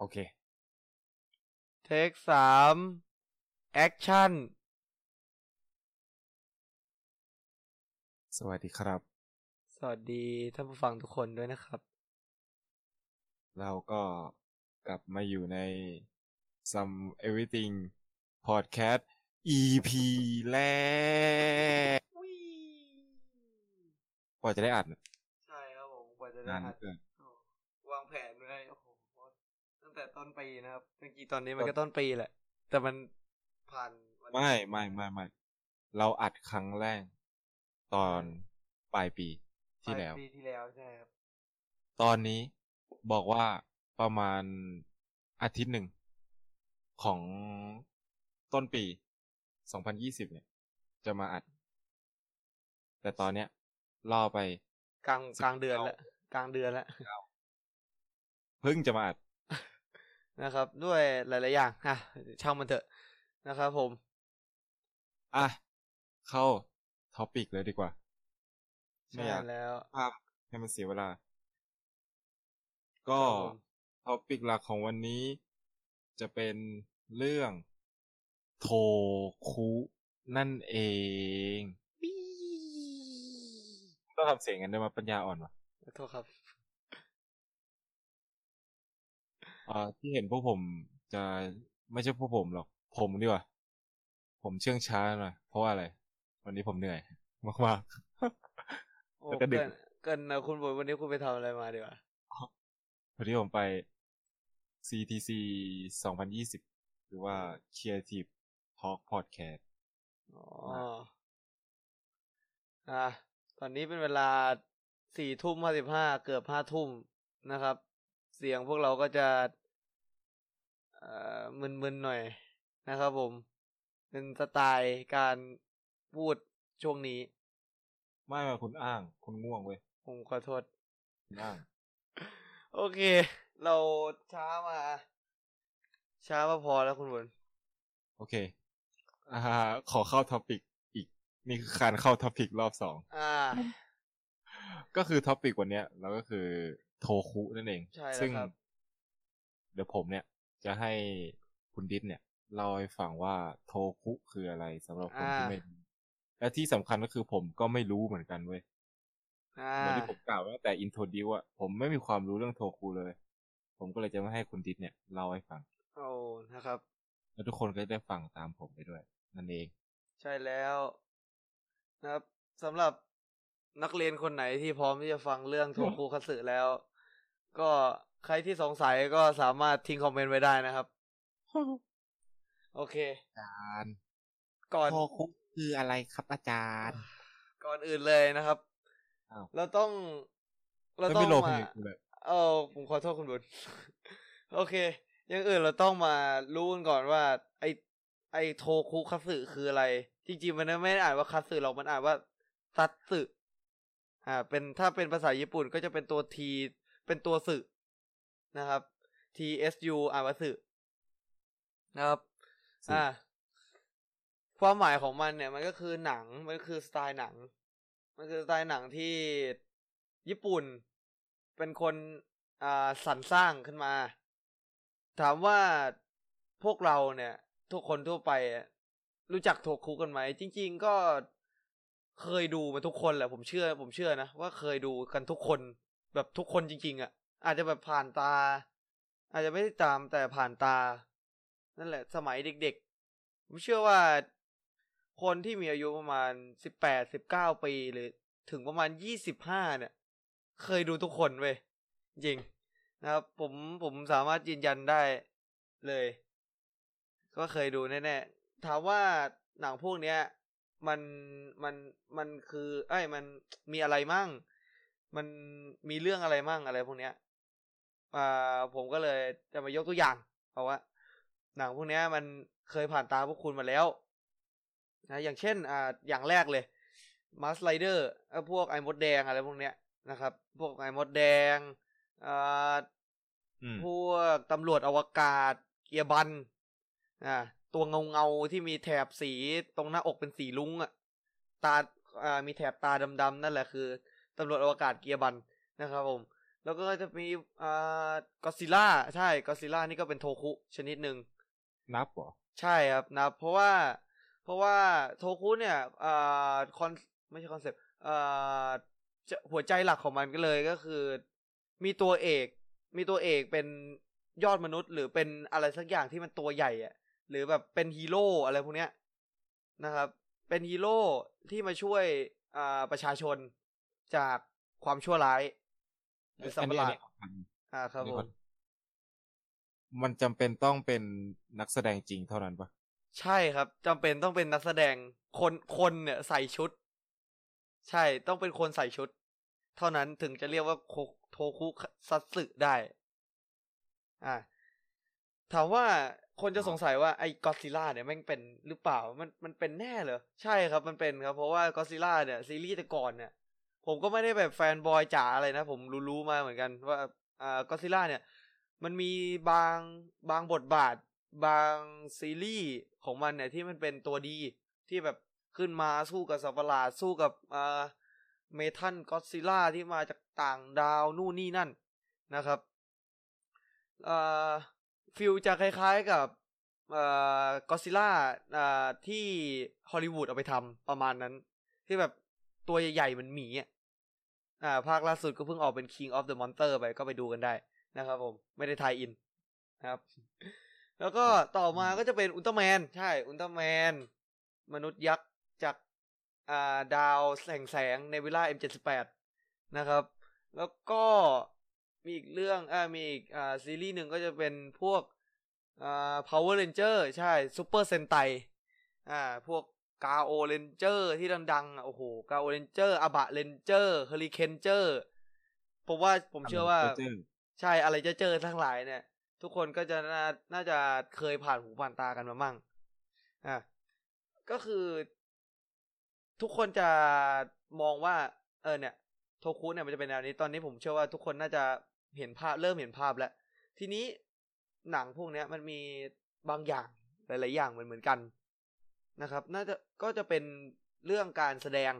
โอเค เทคสามแอคชั่น สวัสดีครับ สวัสดีท่านผู้ฟังทุกคนด้วยนะครับ เราก็กลับมาอยู่ใน Some Everything Podcast EP แรกกว่าจะได้อัดน่ะใช่ครับผมกว่าจะได้นานอัด เกิน โอ้วางแผนไว้โอ้โหตั้ง แต่ต้นปีนะครับจริงๆตอนนี้มันก็ต้นปีแหละ แต่มันผ่านวันไม่ไม่ไม่ไม่เราอัดครั้งแรก ตอนปลายปีที่แล้วปลายปีที่แล้วใช่ครับ ตอนนี้บอกว่าประมาณอาทิตย์หนึ่ง ของต้นปี 2020 เนี่ย จะมาอัด แต่ตอนเนี้ยล่อไป กลางสิบกลางเดือนเก้าแล้วกลางเดือนแล้วเพิ่งจะมาอัด นะครับ ด้วยหลาย ๆ อย่างอะช่างมันเถอะนะครับผม อะ เข้า topic เลยดีกว่า ไม่ใช่อยากแล้วภาพให้มันเสียเวลา ก็ครับผม topic หลักของวันนี้ จะเป็นเรื่องโทคุนั่นเองต้องทำเสียงกันด้วยมาปัญญาอ่อนวะขอโทษครับ อ่าที่เห็นพวกผมจะไม่ใช่พวกผมหรอก ผมดีกว่า ผมเชื่องช้าหน่อยเพราะว่าอะไร วันนี้ผมเหนื่อยมากโอ้แล้วก็ดึกเกินเกินนะคุณบุญวันนี้คุณไปทำอะไรมาดีวะๆพอดีผมไป CTC 2020 หรือว่า Creative Talk Podcast อ๋ออะตอนนี้เป็นเวลาสี่ทุ่มห้าสิบห้าเกือบห้าทุ่มนะครับ เสียงพวกเราก็จะเอ่อ มึนๆหน่อยนะครับผม เป็นสไตล์การพูดช่วงนี้ ไม่มาคุณอ้าง คุณง่วงเว้ย ผมขอโทษคุณอ้าง โอเค เราช้ามา ช้ามาพอแล้วคุณบุญโอเค อ่า ขอเข้า topic อีก นี่คือการเข้า topic รอบสองอ่า ก็คือ topic วันเนี้ยเราก็คือโทคุนั่นเอง ใช่แล้วซึ่งครับเดี๋ยวผมเนี่ย จะให้คุณดิษเนี่ยเล่าให้ฟังว่าโทคุคืออะไรสำหรับคนที่อ่าไม่รู้และที่สำคัญก็คือผมก็ไม่รู้เหมือนกันเว้ยอ่าเหมือนที่ผมกล่าวตั้งแต่ introduce อะผมไม่มีความรู้เรื่องโทคุเลย ผมก็เลยจะมาให้คุณดิษเนี่ยเล่าให้ฟังโอ้นะครับ แล้วทุกคนก็จะได้ฟังตามผมไปด้วย นั่นเอง ใช่แล้วนะครับสำหรับนักเรียนคนไหนที่พร้อมที่จะฟังเรื่องโทคุซัสสึแล้ว ก็ ใครที่สงสัยก็สามารถทิ้งคอมเมนต์ไว้ได้นะครับ โอเค อาจารย์ก่อนโทคุคืออะไรครับอาจารย์ ก่อนอื่นเลยนะครับ อ้าว เราต้อง เราไม่ต้องไม่โลภมาอีกเลยเออผมขอโทษคุณบุญ โอเค อย่างอื่นเราต้องมารู้กันก่อนว่า ไอไอโทคุคัตสึคืออะไร จริงๆ มันไม่ได้อ่านว่าคัตสึหรอกมันอ่านว่าซัตสึอ่า เป็นถ้าเป็นภาษาญี่ปุ่นก็จะเป็นตัวที เป็นตัวสึ นะครับ T S U อ่านว่าสึนะครับสึอ่า ความหมายของมันเนี่ย มันก็คือหนัง มันก็คือสไตล์หนัง มันคือสไตล์หนังที่ญี่ปุ่นเป็นคนอ่าสรรสร้างขึ้นมา ถามว่าพวกเราเนี่ย ทุกคนทั่วไปอะรู้จักโทคุกันไหม จริง ๆ ก็เคยดูมาทุกคนแหละผมเชื่อ ผมเชื่อนะว่าเคยดูกันทุกคนแบบทุกคนจริง ๆอะ อาจจะแบบผ่านตา อาจจะไม่ได้ตามแต่ผ่านตา นั่นแหละ สมัยเด็กๆ ผมเชื่อว่า คนที่มีอายุประมาณสิบแปดสิบเก้าปีหรือถึงประมาณยี่สิบห้าเนี่ย เคยดูทุกคนเว้ยจริงนะครับ ผมผมสามารถยืนยันได้เลย ก็เคยดูแน่ๆ ถามว่าหนังพวกเนี้ย มันมันมันคือ เอ้ยมันมีอะไรมั่ง มันมีเรื่องอะไรมั่งอะไรพวกเนี้ย อ่าผมก็เลยจะมายกตัวอย่างเพราะว่า หนังพวกเนี้ยมันเคยผ่านตาพวกคุณมาแล้วนะอย่างเช่นอ่าอย่างแรกเลยมาสไลเดอร์พวกไอมดแดงอะไรพวกเนี้ยนะครับ พวกไอมดแดงอ่าอืมพวกตำรวจอวกาศ เกียร์บันอ่าตัวเงาเงาๆที่มีแถบสีตรงหน้าอกเป็นสีลุงอะตาอ่ามีแถบตาดำๆนั่นแหละคือตำรวจอวกาศเกียร์บันนะครับผม แล้วก็จะมีอ่ากอซิล่าใช่กอซิล่านี่ก็เป็นโทคุชนิดหนึ่งนับเหรอใช่ครับนะเพราะว่าเพราะว่าโทคุเนี่ยอ่าคอนไม่ใช่คอนเซปต์อ่าจะหัวใจหลักของมันก็เลยก็คือ มีตัวเอก มีตัวเอกเป็นยอดมนุษย์หรือเป็นอะไรสักอย่างที่มันตัวใหญ่อะหรือแบบเป็นฮีโร่อะไรพวกเนี้ยนะครับ เป็นฮีโร่ที่มาช่วยอ่าประชาชนจากความชั่วร้าย หรือสัมนปนี้ราอันนี้อ่าครับอันนี้ผก่อมนมันจำเป็นต้องเป็นนักแสดงจริงเท่านั้นปะใช่ครับจำเป็นต้องเป็นนักแสดงคนคนเนี่ยใส่ชุด ใช่ต้องเป็นคนใส่ชุด เท่านั้นถึงจะเรียกว่าโคโทคุซัตสึได้ อ่าถามว่าคนจะสงสัยว่าไอ้กอซิล่าเนี่ยแม่งเป็นหรือเปล่ามันมันเป็นแน่เหรอใช่ครับมันเป็นครับ เพราะว่ากอซิล่าเนี่ยซีรีส์แต่ก่อนเนี่ย ผมก็ไม่ได้แบบแฟนบอยจ๋าอะไรนะ ผมรู้ๆมาเหมือนกันว่าอ่ากอซิล่าเนี่ย มันมีบางบางบทบาท บางซีรีส์ของมันเนี่ยที่มันเป็นตัวดีที่แบบขึ้นมาสู้กับสัตว์ประหลาดสู้กับอ่าเมคาก็อดซิลล่าที่มาจากต่างดาวนู่นนี่นั่นนะครับอ่า feel จะคล้ายๆกับอ่าก็อดซิลล่าอ่าที่ฮอลลีวูดเอาไปทำประมาณนั้น ที่แบบตัวใหญ่ๆเหมือนหมีอะ อ่าภาคล่าสุดก็เพิ่งออกเป็น King of the Monster ไปก็ไปดูกันได้นะครับผมไม่ได้ tie-in นะครับ แล้วก็ต่อมาก็จะเป็นอุลตร้าแมน ใช่อุลตร้าแมน มนุษย์ยักษ์จากอ่าดาวแสงแสงในเวลา M78 นะครับ แล้วก็มีอีกเรื่องอ่ามีอีกอ่าซีรีส์หนึ่งก็จะเป็นพวกอ่า Power Ranger ใช่ Super Sentai อ่าพวก กาโอเรนเจอร์ที่ดังๆอะโอ้โหกาโอเรนเจอร์อาบะเรนเจอร์เฮอริเคนเจอร์ผมว่าผมเชื่อว่าเจอใช่อะไรจะเจอทั้งหลายเนี่ย ทุกคนก็จะน่าน่าจะเคยผ่านหูผ่านตากันมามั่งอะก็คือ ทุกคนจะมองว่า เออเนี่ย โทคุเนี่ยมันจะเป็นแนวนี้ตอนนี้ผมเชื่อว่าทุกคนน่าจะเห็นภาพเริ่มเห็นภาพแล้ว ทีนี้หนังพวกเนี้ยมันมีบางอย่างหลาย ๆ อย่างเหมือนเหมือนกัน นะครับ น่าจะก็จะเป็นเรื่องการแสดง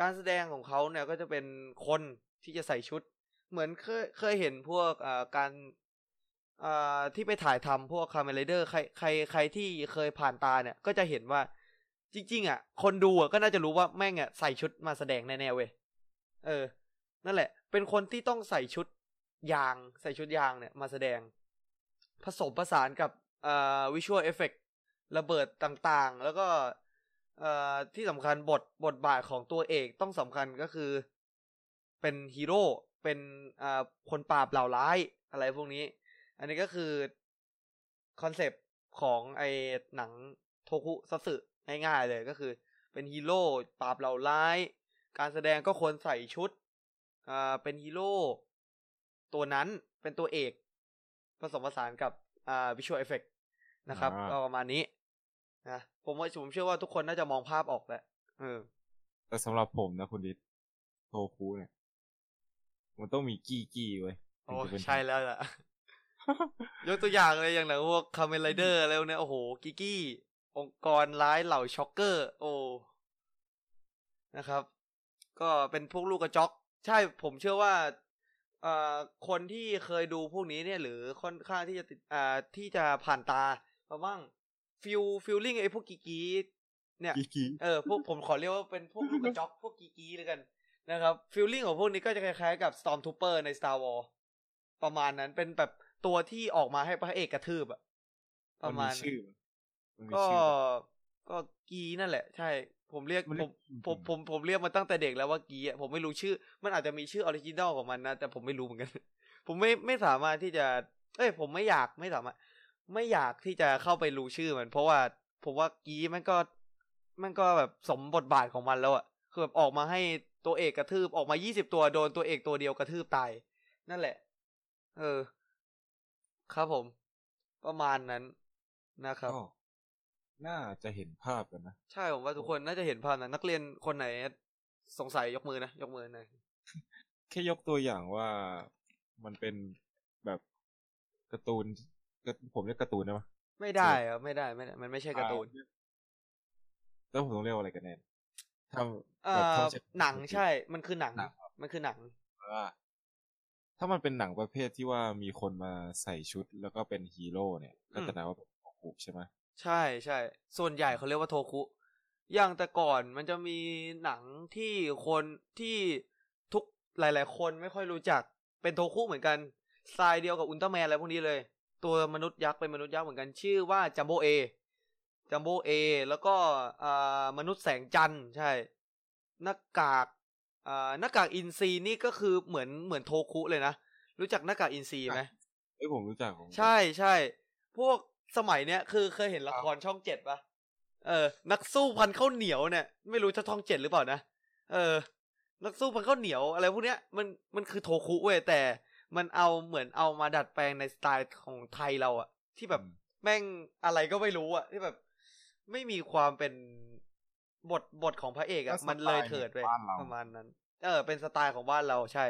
การแสดงของเขาเนี่ยก็จะเป็นคนที่จะใส่ชุด เหมือนเคยเคยเห็นพวกอ่าการอ่าที่ไปถ่ายทำพวกคาเมนไรเดอร์ใครใครใครที่เคยผ่านตาเนี่ย ก็จะเห็นว่าจริง ๆ อะ คนดูอะก็น่าจะรู้ว่าแม่งอะใส่ชุดมาแสดงแน่ๆเว้ยเออ นั่นแหละ เป็นคนที่ต้องใส่ชุดยาง ใส่ชุดยางเนี่ยมาแสดง ผสมผสานกับอ่า visual effect ระเบิดต่างๆ แล้วก็เอ่อที่สำคัญบทบทบาทของตัวเอกต้องสำคัญก็คือ เป็นฮีโร่เป็นอ่าคนปราบเหล่าร้ายอะไรพวกนี้ อันนี้ก็คือ concept ของไอ้หนังโทคุซัตสึง่ายๆเลยก็คือ เป็นฮีโร่ปราบเหล่าร้าย การแสดงก็ควรใส่ชุดอ่าเป็นฮีโร่ตัวนั้นเป็นตัวเอก ผสมผสานกับอ่า visual effect นะครับอ่าก็ประมาณนี้ นะผมว่าผมเชื่อว่าทุกคนน่าจะมองภาพออกแหละเออ แต่สำหรับผมนะคุณดิษโทคูเนี่ย มันต้องมีกี้กี้ไว้ยโอ้ถึงจะเป็นใช่แล้วล่ะ ยกตัวอย่างเลยอย่างหนังพวกคาเมนไรเดอร์อะไรพวกเนี้ยโอ้โหกิกกี้ องค์กรร้ายเหล่าช็อกเกอร์ โอ้ นะครับ ก็เป็นพวกลูกกระจอกใช่ผมเชื่อว่าเอ่อคนที่เคยดูพวกนี้เนี่ย หรือค่อนข้างที่จะติดอ่าที่จะผ่านตามาบ้าง feel feeling ไอ้พวกกิกกี้เนี่ยกี้กี้เออพวกผมขอเรียกว่าเป็นพวกลูกกระจอกพวกกีกีเลยกันนะครับ feeling ของพวกนี้ก็จะคล้ายๆกับ Stormtrooper ใน Star Wars ประมาณนั้นเป็นแบบตัวที่ออกมาให้พระเอกกระทืบอะประมาณนชื่อมั้ยมันมีก็ชื่อปะก็กีนั่นแหละ ใช่ ผมเรียกมันเรียกผมผมผมผมเรียกมาตั้งแต่เด็กแล้วว่ากีอะผมไม่รู้ชื่อ มันอาจจะมีชื่อ original ของมันนะ แต่ผมไม่รู้เหมือนกัน ผมไม่ไม่สามารถที่จะ เอ้ย ผมไม่อยากไม่สามารถ ไม่อยากที่จะเข้าไปรู้ชื่อมัน เพราะว่าผมว่ากีมันก็มันก็แบบสมบทบาทของมันแล้วอะคือแบบออกมาให้ตัวเอกกระทืบออกมายี่สิบตัวโดนตัวเอกตัวเดียวกระทืบตาย นั่นแหละ เออ ครับผม ประมาณนั้นนะครับก็น่าจะเห็นภาพกันนะ ใช่ผมว่าทุกคนน่าจะเห็นภาพนะนักเรียนคนไหน สงสัยยกมือนะยกมือหน่อยแค่ยกตัวอย่างว่ามันเป็นแบบการ์ตูนก็ ผมเรียกการ์ตูนได้ไหมไม่ได้ครับไม่ได้ไม่ได้ มันไม่ใช่การ์ตูนอ่แล้วผมต้องเรียกว่าอะไรกันแน่ถ้าเอ่แบบอเท่าเช่หนังใช่ มันคือหนังหนังมันคือหนังว่าถ้ามันเป็นหนังประเภทที่ว่ามีคนมาใส่ชุดแล้วก็เป็นฮีโร่เนี่ย ก็จะนับว่าเป็นโทคุใช่ไหมใช่ใช่ ส่วนใหญ่เขาเรียกว่าโทคุ อย่างแต่ก่อนมันจะมีหนังที่คนที่ทุกหลาย ๆ คนไม่ค่อยรู้จักเป็นโทคุเหมือนกันสไตล์เดียวกับอุลตร้าแมนอะไรพวกนี้เลย ตัวมนุษย์ยักษ์เป็นมนุษย์ยักษ์เหมือนกันชื่อว่าจัมโบเอจัมโบเอแล้วก็อ่ามนุษย์แสงจันทร์ใช่หน้ากากอ่าหน้ากากอินทรีนี่ก็คือเหมือนเหมือนโทคุเลยนะรู้จักหน้ากากอินซีไหมเอ้ยผมรู้จักผมใช่ใช่พวกสมัยเนี้ยคือเคยเห็นละครช่องเจ็ดปะเออ นักสู้พันข้าวเหนียวเนี่ย ไม่รู้จะช่องเจ็ดหรือเปล่านะเออ นักสู้พันข้าวเหนียวอะไรพวกเนี้ยมันมันคือโทคุเว้ยแต่ มันเอาเหมือนเอามาดัดแปลงในสไตล์ของไทยเราอะที่แบบแม่งอะไรก็ไม่รู้อะที่แบบ ไม่มีความเป็นบทบทของพระเอกอะมันเลยเถิดไปประมาณนั้น เออ เป็นสไตล์ของบ้านเราใช่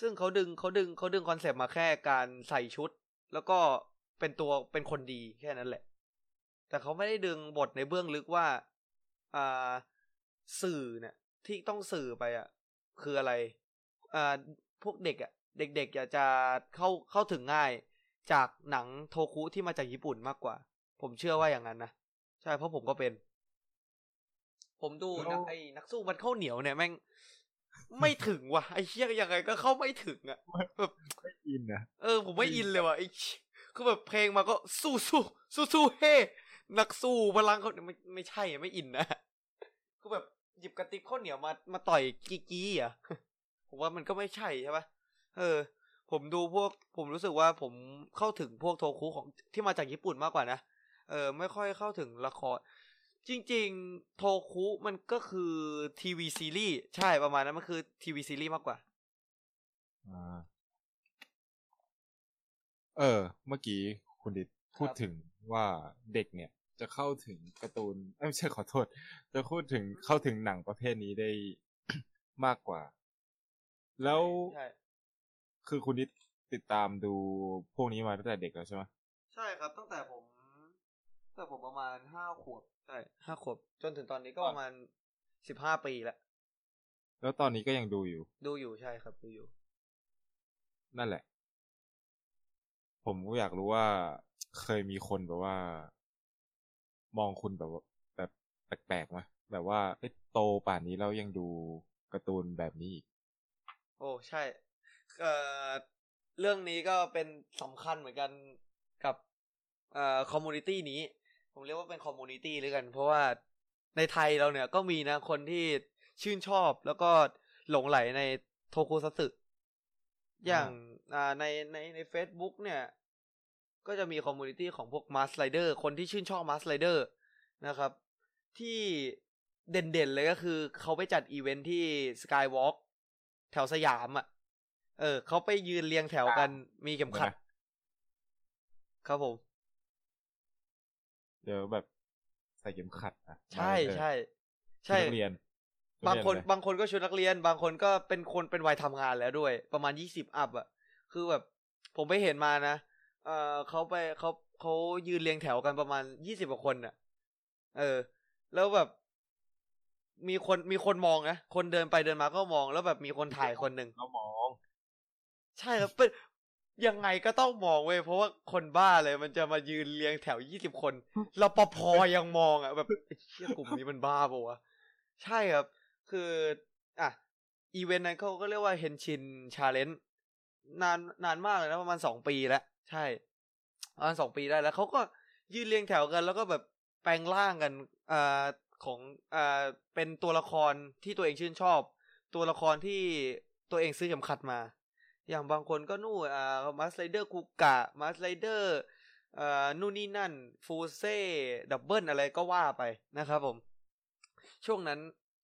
ซึ่งเขาดึงเขาดึงเขาดึงคอนเซปต์มาแค่การใส่ชุด แล้วก็เป็นตัวเป็นคนดีแค่นั้นแหละ แต่เขาไม่ได้ดึงบทในเบื้องลึกว่าอ่าสื่อเนี่ยที่ต้องสื่อไปอะคืออะไรอ่าพวกเด็กอะ เด็กๆอยากจะเข้าเข้าถึงง่าย จากหนังโทคุที่มาจากญี่ปุ่นมากกว่า ผมเชื่อว่าอย่างนั้นนะใช่เพราะผมก็เป็น ผมดูนะไอ้นักสู้มันข้าวเหนียวเนี่ยแม่งไม่ถึงว่ะไอ้เชี่ยยังไงก็เข้าไม่ถึงอะแบบไม่อินนะเออ ผมไม่อินเลยว่ะไอ้เชี่ยคือแบบเพลงมาก็สู้สู้สู้สู้เฮ้นักสู้พลังเขาไม่ไม่ใช่อะไม่อินนะคือแบบหยิบกระติกข้าวเหนียวมามาต่อยกี้กี้อะผมว่ามันก็ไม่ใช่ใช่ปะ เออ ผมดูพวกผมรู้สึกว่าผมเข้าถึงพวกโทคุของที่มาจากญี่ปุ่นมากกว่านะ เออ ไม่ค่อยเข้าถึงละคร จริง ๆ โทคุมันก็คือทีวีซีรีส์ใช่ประมาณนั้นมันคือทีวีซีรีส์มากกว่าอ่าเออ เมื่อกี้คุณดิดพูดครับถึงว่าเด็กเนี่ยจะเข้าถึงการ์ตูนเอ้ยไม่ใช่ขอโทษ จะพูดถึงเข้าถึงหนังประเภทนี้ได้มากกว่า แล้วใช่ คือคุณดิดติดตามดูพวกนี้มาตั้งแต่เด็กแล้วใช่ไหมใช่ครับ ตั้งแต่ผมตั้งแต่ผมประมาณห้าขวบใช่ห้าขวบ จนถึงตอนนี้ก็ประมาณสิบห้าปีแล้วแล้วตอนนี้ก็ยังดูอยู่ ดูอยู่ใช่ครับ ดูอยู่ นั่นแหละ ผมก็อยากรู้ว่าเคยมีคนแบบว่า มองคุณแบบว่าแบบแปลกๆไหมแบบว่าเอ้ยโตป่านนี้แล้วยังดูการ์ตูนแบบนี้อีกโอ้ใช่ เอ่อเรื่องนี้ก็เป็นสำคัญเหมือนกันกับเอ่อ community นี้ ผมเรียกว่าเป็น community เลยกัน เพราะว่าในไทยเราเนี่ยก็มีนะคนที่ชื่นชอบแล้วก็หลงใหลในโทคุซัตสึอย่างอ่าในในใน Facebook เนี่ย ก็จะมี community ของพวกมาสค์ไรเดอร์คนที่ชื่นชอบมาสค์ไรเดอร์นะครับ ที่เด่นๆเลยก็คือเขาไปจัดอีเวนท์ที่สกายวอล์กแถวสยามอะ เออเขาไปยืนเรียงแถวกันมีเข็มขัด ครับผม เดี๋ยวแบบใส่เข็มขัดนะใช่มาเลยใช่ชุดใช่นักเรียน บางคนชุดนักเรียเลยบางคนก็ชุดนักเรียน บางคนก็เป็นคนเป็นวัยทำงานแล้วด้วย ประมาณยี่สิบอัพอะ คือแบบ ผมไปเห็นมานะเออเขาไปเขาเขายืนเรียงแถวกันประมาณยี่สิบกว่าคนอะ เออ แล้วแบบ มีคนมีคนมองนะคนเดินไปเดินมาก็มอง แล้วแบบมีคนถ่ายคนหนึ่งเรามอง ใช่ครับเป็นยังไงก็ต้องมองเว้ยเพราะว่าคนบ้าเลยมันจะมายืนเรียงแถวยี่สิบคนเราปภยังมองอะแบบไอ้เชี่ยกลุ่มนี้มันบ้าปะวะใช่ครับ คืออะอีเวนต์นั้นเขาก็เรียกว่าเฮนชินchallenge นานนานมากเลยนะประมาณสองปีแล้ว ใช่ประมาณสองปีได้แล้วเขาก็ยืนเรียงแถวกัน แล้วก็แบบแปลงร่างกันอ่าของอ่าเป็นตัวละครที่ตัวเองชื่นชอบ ตัวละครที่ตัวเองซื้อเข็มขัดมา อย่างบางคนก็นู่นอ่ามาสค์ไรเดอร์คูกะมาสค์ไรเดอร์อ่านู่นนี่นั่น โฟเซ่ดับเบิลอะไรก็ว่าไปนะครับผม ช่วงนั้น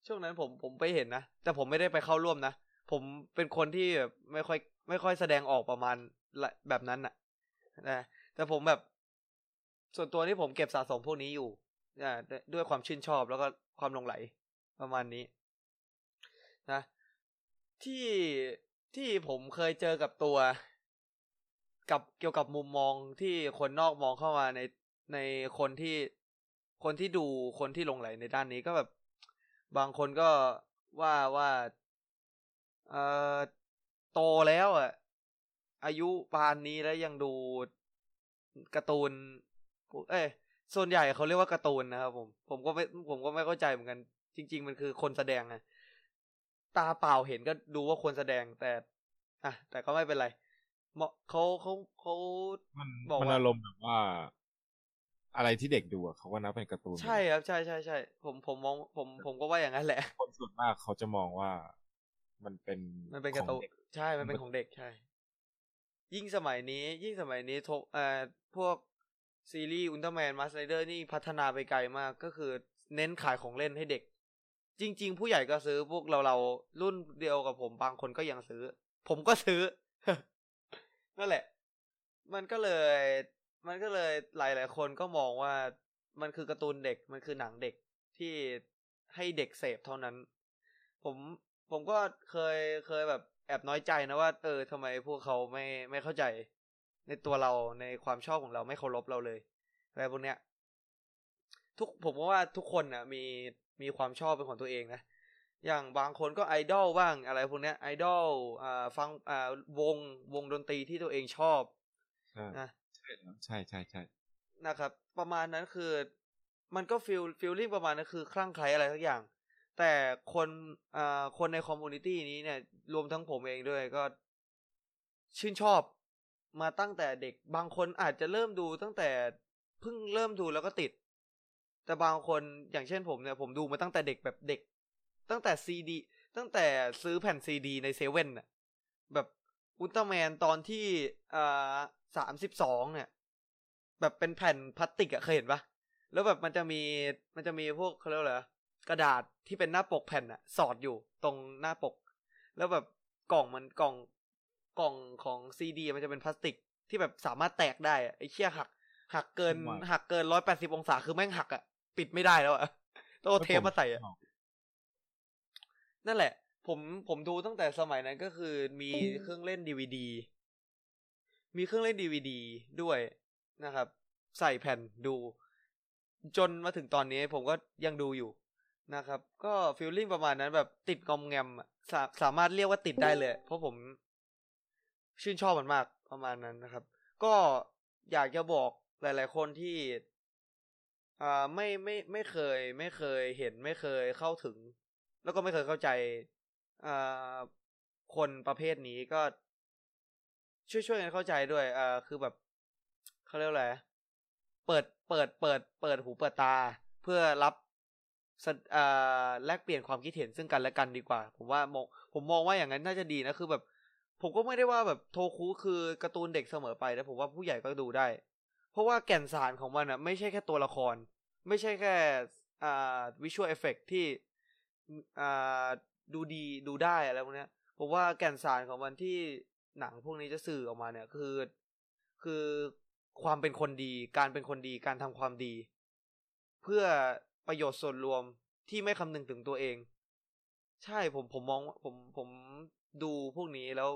ช่วงนั้นผมผมไปเห็นนะ แต่ผมไม่ได้ไปเข้าร่วมนะ ผมเป็นคนที่แบบไม่ค่อยไม่ค่อยแสดงออกประมาณแบบนั้นน่ะนะแต่ผมแบบ ส่วนตัวที่ผมเก็บสะสมพวกนี้อยู่อ่าด้วยความชื่นชอบแล้วก็ความลงไหลประมาณนี้ นะ ที่ ที่ผมเคยเจอกับตัว กับเกี่ยวกับมุมมองที่คนนอกมองเข้ามาในในคนที่คนที่ดูคนที่ลงไหลในด้านนี้ก็แบบ บางคนก็ว่าว่าเอ่อโตแล้วอะ อายุปานนี้แล้วยังดูการ์ตูน เอ้ยส่วนใหญ่เขาเรียกว่าการ์ตูนนะครับผม ผมก็ไม่ผมก็ไม่เข้าใจเหมือนกัน จริง ๆ มันคือคนแสดงไง ตาเปล่าเห็นก็ดูว่าคนแสดงแต่อะแต่ก็ไม่เป็นไรเหมาะเขาเขาเขามันบอกมันว่าอารมณ์แบบว่า อะไรที่เด็กดูอะเขาก็นับเป็นการ์ตูนใช่ครับใช่ใช่ใช่ผมผมมองผมผมก็ว่าอย่างนั้นแหละ คนส่วนมากเขาจะมองว่ามันเป็นมันเป็นการ์ตูขอนงด็ใช่มันเป็นของเด็กใช่ ยิ่งสมัยนี้ ยิ่งสมัยนี้ทกเอ่อพวกซีรีส์อุลตร้าแมนมาสไ r เดอร์นี่พัฒนาไปไกลมากก็คือเน้นขายของเล่นให้เด็ก จริง ๆ ผู้ใหญ่ก็ซื้อพวกเราเรารุ่นเดียวกับผมบางคนก็ยังซื้อ ผมก็ซื้อนั่นแหละ มันก็เลย มันก็เลยหลายๆคนก็มองว่ามันคือการ์ตูนเด็กมันคือหนังเด็กที่ให้เด็กเสพเท่านั้น ผมผมก็เคยเคยแบบแอบน้อยใจนะว่า เออทำไมพวกเขาไม่ไม่เข้าใจ ในตัวเราในความชอบของเราไม่เคารพเราเลยอะไรพวกเนี้ย ทุกผมว่าทุกคนนะมี มีความชอบเป็นของตัวเองนะ อย่างบางคนก็ไอดอลบ้างอะไรพวกเนี้ยไอดอลอ่าฟังอ่าวงวงดนตรีที่ตัวเองชอบใช่นะใช่ใช่ใช่ใช่นะครับ ประมาณนั้นคือมันก็ feel feeling ประมาณนั้นคือคลั่งไคล้อะไรสักอย่าง แต่คนอ่าคนใน community นี้เนี่ย รวมทั้งผมเองด้วยก็ ชื่นชอบมาตั้งแต่เด็กบางคนอาจจะเริ่มดูตั้งแต่เพิ่งเริ่มดูแล้วก็ติด แต่บางคนอย่างเช่นผมเนี่ยผมดูมาตั้งแต่เด็กแบบเด็ก ตั้งแต่ซีดี ตั้งแต่ซื้อแผ่นซีดี ในเซเว่นน่ะแบบอุลตร้าแมนตอนที่อ่าสามสิบสองเนี่ย แบบเป็นแผ่นพลาสติกอะเคยเห็นปะแล้วแบบมันจะมีมันจะมีพวกเขาเรียกว่าอะไรวะกระดาษที่เป็นหน้าปกแผ่นอะสอดอยู่ตรงหน้าปก แล้วแบบกล่องมันกล่องกล่องของซีดี มันจะเป็นพลาสติกที่แบบสามารถแตกได้อะไอ้เชี่ยหัก หักเกินหักเกินร้อยแปดสิบองศาคือแม่งหักอะ ปิดไม่ได้แล้วอะต้องเอาเทปมาใส่อะนั่นแหละ ผมผมดูตั้งแต่สมัยนั้นก็คือมีเครื่องเล่นดีวดีมีเครื่องเล่นดีวดีด้วยนะครับ ใส่แผ่นดู จนมาถึงตอนนี้ผมก็ยังดูอยู่นะครับ ก็ฟีลลิ่งประมาณนั้นแบบติดงอมแงมอะสาสามารถเรียกว่าติดได้เลย เพราะผมชื่นชอบมันมากประมาณนั้นนะครับ ก็อยากจะบอกหลาย ๆ คนที่ อ่าไม่ไม่ไม่เคย ไม่เคยเห็นไม่เคยเข้าถึง แล้วก็ไม่เคยเข้าใจอ่าคนประเภทนี้ก็ ช่วยช่วยกันเข้าใจด้วยอ่าคือแบบเขาเรียกอะไรเปิดเปิดเปิด เปิดหูเปิดตา เพื่อรับสะอ่าแลกเปลี่ยนความคิดเห็นซึ่งกันและกันดีกว่า ผมว่ามองผมมองว่าอย่างนั้นน่าจะดีนะคือแบบ ผมก็ไม่ได้ว่าแบบโทคุคือการ์ตูนเด็กเสมอไปนะผมว่าผู้ใหญ่ก็ดูได้ เพราะว่าแก่นสารของมันอะ ไม่ใช่แค่ตัวละคร ไม่ใช่แค่อ่า visual effect ที่อ่าดูดีดูได้อะไรพวกนี้ผมว่าแก่นสารของมันที่หนังพวกนี้จะสื่อออกมาเนี่ย คือ คือความเป็นคนดี การเป็นคนดีการทำความดี เพื่อประโยชน์ส่วนรวมที่ไม่คำนึงถึงตัวเอง ใช่ผมผมมองผมผมดูพวกนี้แล้ว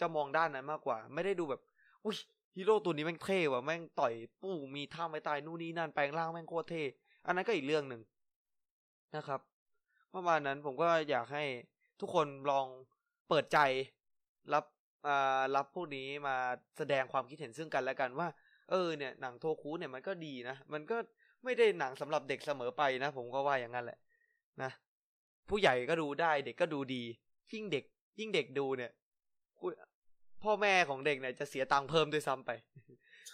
จะมองด้านนั้นมากกว่า ไม่ได้ดูแบบอุ้ย ฮีโร่ตัวนี้แม่งเท่ว่ะแม่งต่อยปู้มีท่าไม้ตายนู่นนี่นั่นแปลงร่างแม่งโคตรเท่อันนั้นก็อีกเรื่องหนึ่งนะครับประมาณนั้นผมก็อยากให้ทุกคนลองเปิดใจรับอ่ารับพวกนี้มาแสดงความคิดเห็นซึ่งกันและกันว่า เออเนี่ยหนังโทคุเนี่ยมันก็ดีนะ มันก็ไม่ได้หนังสำหรับเด็กเสมอไปนะ ผมก็ว่าอย่างนั้นแหละนะผู้ใหญ่ก็ดูได้เด็กก็ดูดี ยิ่งเด็ก ยิ่งเด็กดูเนี่ย พ่อแม่ของเด็กเนี่ยจะเสียตังค์เพิ่มด้วยซ้ำไป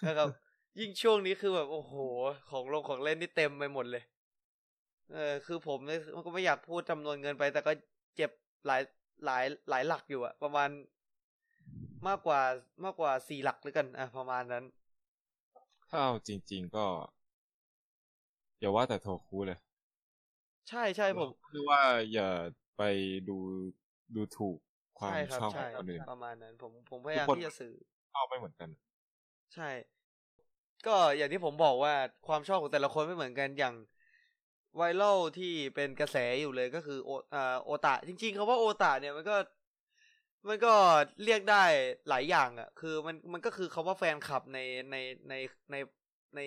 นะครับ ยิ่งช่วงนี้คือแบบโอ้โห ของลงของเล่นนี่เต็มไปหมดเลย เออ คือผมเนี่ยก็ไม่อยากพูดจำนวนเงินไป แต่ก็เจ็บหลายหลายหลายหลักอยู่อะประมาณมากกว่ามากกว่าสี่หลักด้วยกันอะประมาณนั้น ถ้าเอาจริง ๆ ก็อย่าว่าแต่โทคุเลย ใช่ใช่ผม คือว่าอย่าไปดูดูถูก ความใช่ครับชอบขใช่องคนอื่นประมาณนั้น ผมผมพยายามทุกคนที่จะสื่อชอบไม่เหมือนกัน ใช่ ก็อย่างที่ผมบอกว่าความชอบของแต่ละคนไม่เหมือนกันอย่างไวรัลที่เป็นกระแสอยู่เลยก็คือโออ่าโอตะจริงๆคาว่าโอตะเนี่ยมันก็ มันก็เรียกได้หลายอย่างอะ่ะ คือมันมันก็คือคาว่าแฟนคลับในในในในใน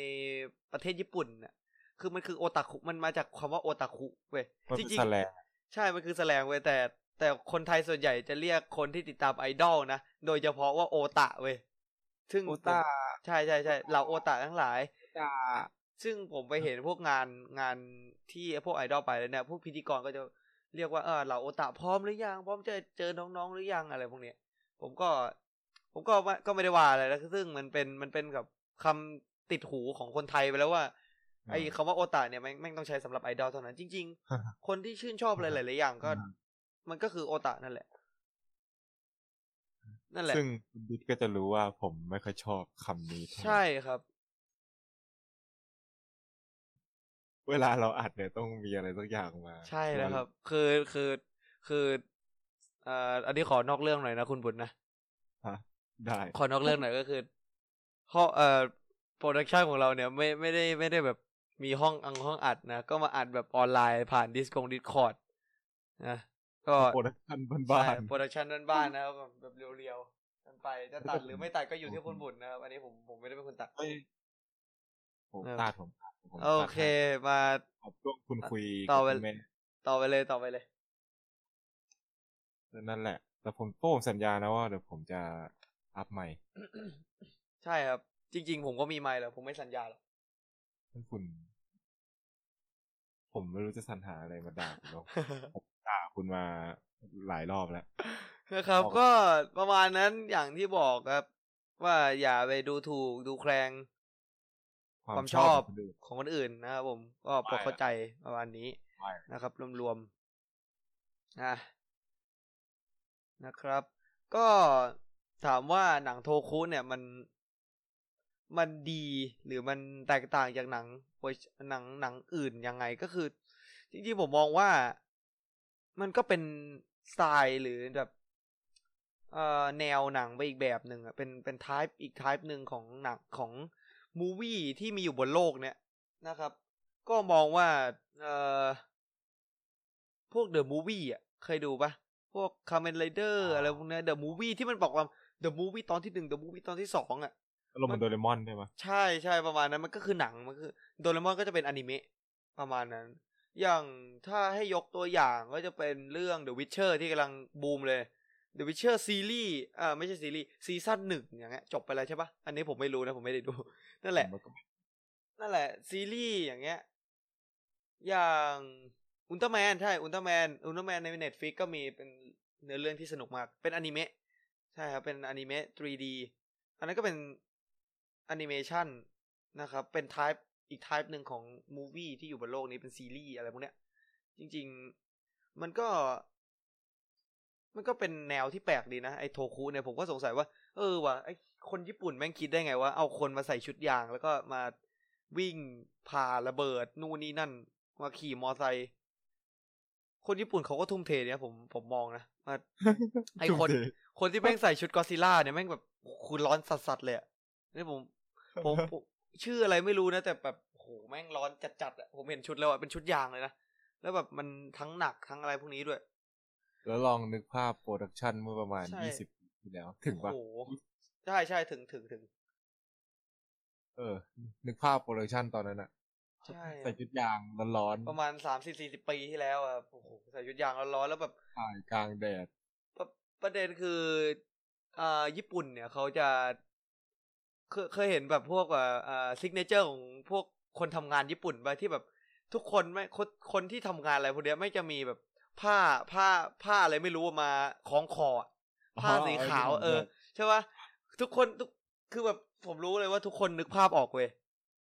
ประเทศญี่ปุ่นน่ะ คือมันคือโอตาคุมันมาจากคำว่าโอตาคุเว้ยมันจเป็นริงแสลงๆใช่ มันคือแสลงเว้ยแต่ แต่คนไทยส่วนใหญ่จะเรียกคนที่ติดตามไอดอลนะ โดยเฉพาะว่าโอตะเว้ยซึ่งโอตาใช่ใช่ใช่เหล่าโอตะทั้งหลายตาซึ่งผมไปเห็นพวกงานงานที่พวกไอดอลไปแล้วเนี่ยพวกพิธีกรก็จะเรียกว่าเออเหล่าโอตะพร้อมหรือยัง พร้อมจะเจอน้องๆหรือยังอะไรพวกเนี้ย ผมก็ ผมก็ว่าก็ไม่ได้ว่าอะไรแล้วซึ่งมันเป็นมันเป็นกับคำติดหูของคนไทยไปแล้วว่า ไอ้คำว่าโอตาเนี่ยแม่งแม่งต้องใช้สำหรับไอดอลเท่านั้นจริง ๆ คนที่ชื่นชอบอะไรหลายๆอย่างก็ มันก็คือโอตานั่นแหละ นั่นแหละ ซึ่งคุณบิ๊กก็จะรู้ว่าผมไม่ค่อยชอบคำนี้เท่าไหร่ใช่ครับ เวลาเราอัดเนี่ยต้องมีอะไรสักอย่างมา ใช่แล้วครับ คือคือคือเอ่ออันนี้ขอนอกเรื่องหน่อยนะคุณบุญนะฮะได้ขอนอกเรื่องหน่อยก็คือห้องเอ่อ production ของเราเนี่ย ไม่ไม่ได้ไม่ได้แบบมีห้องอังห้องอัดนะ ก็มาอัดแบบออนไลน์ผ่านดิสกง Discord นะ ก็ production บ้าน production บ้านๆนะครับแบบแบบ real ๆกันไปจะตัดหรือไม่ตัดก็อยู่ที่คุณบุญนะครับอันนี้ผมผมไม่ได้เป็นคนตัดๆเอ้ยผมเออตัดผมตัดผมโอตัดเคให้มาครับช่วงคุณคุยต่อไปกับคุณแม่ต่อไปเลยต่อไปเลยนั่นแหละ แต่ผมพวกผมสัญญานะว่าเดี๋ยวผมจะอัพใหม่ใช่ครับ จริง ๆ ผมก็มีไมค์แล้ว ผมไม่สัญญาหรอกให้คุณ ผมไม่รู้จะสรรหาอะไรมาด่าคุณหรอกผม ด่าคุณมาหลายรอบแล้วนะครับบอกก็ประมาณนั้นอย่างที่บอกครับ ว่าอย่าไปดูถูกดูแคลงความชอบของคนอื่นของคนอื่นนะครับผม ก็พอไม่เข้าใจประมาณนี้ไม่นะครับ รวมๆนะนะครับ ก็ถามว่าหนังโทคุเนี่ยมันมันดีหรือมันแตกต่างจากหนังเวอร์ชหนังหนังอื่นยังไงก็คือ จริงๆผมมองว่า มันก็เป็นสไตล์หรือแบบเอ่อแนวหนังไปอีกแบบหนึ่งอะเป็นเป็นทายอีกทายหนึ่งของหนังของ movie ที่มีอยู่บนโลกเนี่ยนะครับ ก็มองว่าเอ่อพวก the movie อะเคยดูปะพวกคา m เมนไรเดอร์อะไรพวกเนี้ยเดอะมูวี่ที่มันบอกว่าเดอะมูวี่ตอนที่หนึ่งเดอะมูวี่ตอนที่สองอะอารมณ์เหมือนโดเรมอนใช่ไหมใช่ใช่ประมาณนั้นมันก็คือหนังมันคือโดเรมอนก็จะเป็นอนิเมะประมาณนั้น อย่างถ้าให้ยกตัวอย่างก็จะเป็นเรื่อง The Witcher ที่กำลังบูมเลย The Witcher ซีรีส์อ่าไม่ใช่ซีรีส์ season หนึ่งอย่างเงี้ยจบไปแล้วใช่ปะอันนี้ผมไม่รู้นะ ผมไม่ได้ดู นั่นแหละมันก็นั่นแหละ ซีรีส์อย่างเงี้ย อย่างอุลตร้าแมนใช่อุลตร้าแมนอุลตร้าแมนใน Netflix ก็มีเป็นเนื้อเรื่องที่สนุกมาก เป็นอนิเมะใช่ครับ เป็นอนิเมะ 3D อันนั้นก็เป็นแอนิเมชันนะครับ เป็น type อีก type หนึ่งของมูวี่ที่อยู่บนโลกนี้เป็นซีรีส์อะไรพวกเนี้ย จริง ๆ มันก็ มันก็เป็นแนวที่แปลกดีนะ ไอ้โทคุเนี่ยผมก็สงสัยว่า เออว่ะไอ้คนญี่ปุ่นแม่งคิดได้ไงว่าเอาคนมาใส่ชุดยาง แล้วก็มาวิ่งผ่าระเบิด นู่นนี่นั่น มาขี่มอไซค์คนญี่ปุ่นเขาก็ทุ่มเทเนี่ยผมผมมองนะว่าไอ้คนทุ่มเทคนที่แม่งใส่ชุดก็อดซิลล่าเนี่ยแม่งแบบโคตรร้อนสัสๆเลยอะนี่ผมผมผม ชื่ออะไรไม่รู้นะ แต่แบบโหแม่งร้อนจัดๆอะผมเห็นชุดแล้วอะเป็นชุดยางเลยนะ แล้วแบบมันทั้งหนักทั้งอะไรพวกนี้ด้วย แล้วลองนึกภาพ production เมื่อประมาณใช่ ยี่สิบปีที่แล้ว ถึงปะโอ้โหใช่ใช่ถึงถึงถึงเออ นึกภาพ production ตอนนั้นอะใช่ใส่ชุดยางร้อนประมาณสามสิบสี่สิบปีที่แล้วอะโอ้โหใส่ชุดยางร้อนๆแล้วแบบ ๆถ่ายกลางแดด ประประเด็นคืออ่าญี่ปุ่นเนี่ยเขาจะ เคยเคยเห็นแบบพวกอ่าอ่า signature ของพวกคนทำงานญี่ปุ่นไปที่แบบทุกคนไม่คนคนที่ทำงานอะไรพวกเนี้ยไม่จะมีแบบผ้าผ้าผ้าอะไรไม่รู้มาคล้องคออะผ้าสีขาว เออใช่ปะทุกคนทุกคือแบบผมรู้เลยว่าทุกคนนึกภาพออกเว้ย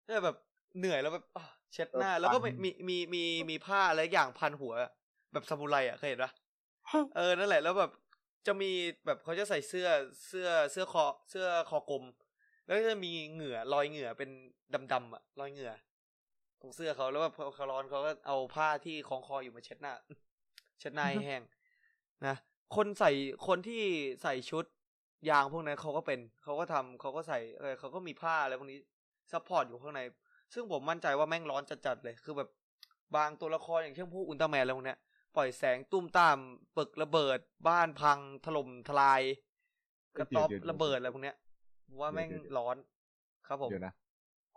แต่แบบเหนื่อยแล้วแบบอะเช็ดหน้า แล้วก็มีมีมีมีมีผ้าอะไรอย่างพันหัว แบบซามูไรอะเคยเห็นปะเออนั่นแหละ แล้วแบบจะมีแบบเขาจะใส่เสื้อเสื้อเสื้อคอเสื้อคอกลม แล้วก็จะมีเหงื่อรอยเหงื่อเป็นดำๆอะรอยเหงื่อตรงเสื้อเขาแล้วแบบพอเขาร้อนเขาก็เอาผ้าที่คล้องคออยู่มาเช็ดหน้า เช็ดหน้าให้แห้งนะคนใส่คนที่ใส่ชุดยางพวกนั้นเขาก็เป็นเขาก็ทำเขาก็ใส่เออเขาก็มีผ้าอะไรพวกนี้support อยู่ข้างใน ซึ่งผมมั่นใจว่าแม่งร้อนจัดๆเลย คือแบบบางตัวละครอย่างเช่นพวกอุลตร้าแมนอะไรพวกเนี้ยปล่อยแสงตุ้มตามปึกระเบิด บ้านพังถล่มทลาย กระต๊อบระเบิดอะไรพวกเนี้ย ว่าแม่งเดี๋ยวๆร้อน ครับผม เดี๋ยวนะ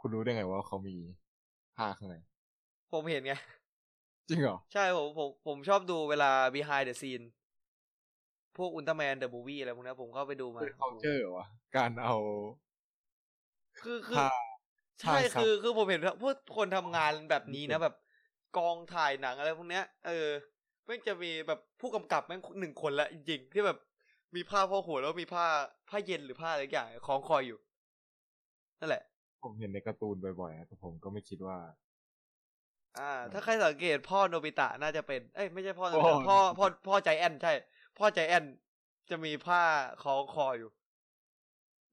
คุณรู้ได้ไงว่าเขามีผ้าข้างใน ผมเห็นไง จริงเหรอ ใช่ผมผมผมชอบดูเวลา behind the scene พวกอุลตร้าแมน the movie อะไรพวกนี้ผมก็ไปดูมาเป็น culture เหรอวะการเอา คือคือผ้าใช่ผ้าซับคือคือผมเห็นพวกคนทำงานแบบนี้นะแบบ กองถ่ายหนังอะไรพวกเนี้ย เออแม่งจะมีแบบผู้กำกับแม่งหนึ่งคนละจริงๆที่แบบ มีผ้าพ่อหัวแล้วมีผ้าผ้าเย็นหรือผ้าอะไรอย่างคล้องคออยู่ นั่นแหละ ผมเห็นในการ์ตูนบ่อยๆนะแต่ผมก็ไม่คิดว่า อ่าอืมถ้าใครสังเกตพ่อโนบิตะน่าจะเป็น เอ้ยไม่ใช่พ่อโนบิพ่ตะอพ่อพ่อพ่อใจแอนใช่ พ่อใจแอนจะมีผ้าคล้องคออยู่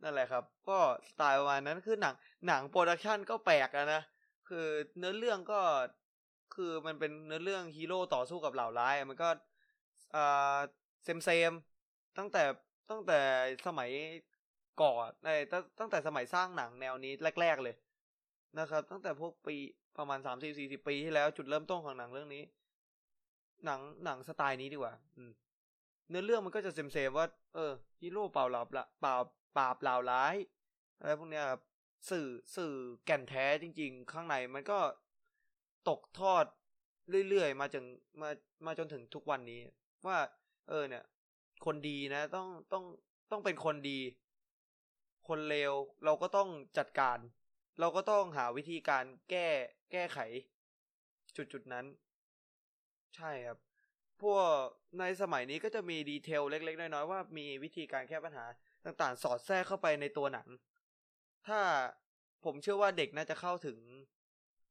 นั่นแหละครับ ก็สไตล์ประมาณนั้นคือหนัง หนัง production ก็แปลกอะนะคือเนื้อเรื่องก็คือมันเป็นเนื้อเรื่องฮีโร่ต่อสู้กับเหล่าร้ายอะมันก็อ่า same sameๆ ตั้งแต่ตั้งแต่สมัยก่อนในตั้งแต่สมัยสร้างหนังแนวนี้แรก ๆ เลยนะครับ ตั้งแต่พวกปีประมาณสามสิบสี่สิบปีที่แล้วจุดเริ่มต้นของหนังเรื่องนี้ หนังหนังสไตล์นี้ดีกว่า อืม เนื้อเรื่องมันก็จะเซมเซมๆว่า เออฮีโร่เปล่าหลับละเปล่าปราบเหล่าร้ายอะไรพวกเนี้ยครับสื่อสื่อแก่นแท้จริง ๆ ข้างในมันก็ตกทอดเรื่อยๆมาจนมามาจนถึงทุกวันนี้ ว่า เออเนี่ย คนดีนะ ต้องต้องต้องเป็นคนดี คนเลวเราก็ต้องจัดการ เราก็ต้องหาวิธีการแก้แก้ไข จุดจุดนั้น ใช่ครับ พวกในสมัยนี้ก็จะมี detail เล็ก ๆ น้อยๆว่ามีวิธีการแก้ปัญหา ต่างๆ สอดแทรกเข้าไปในตัวหนัง ถ้าผมเชื่อว่าเด็กน่าจะเข้าถึง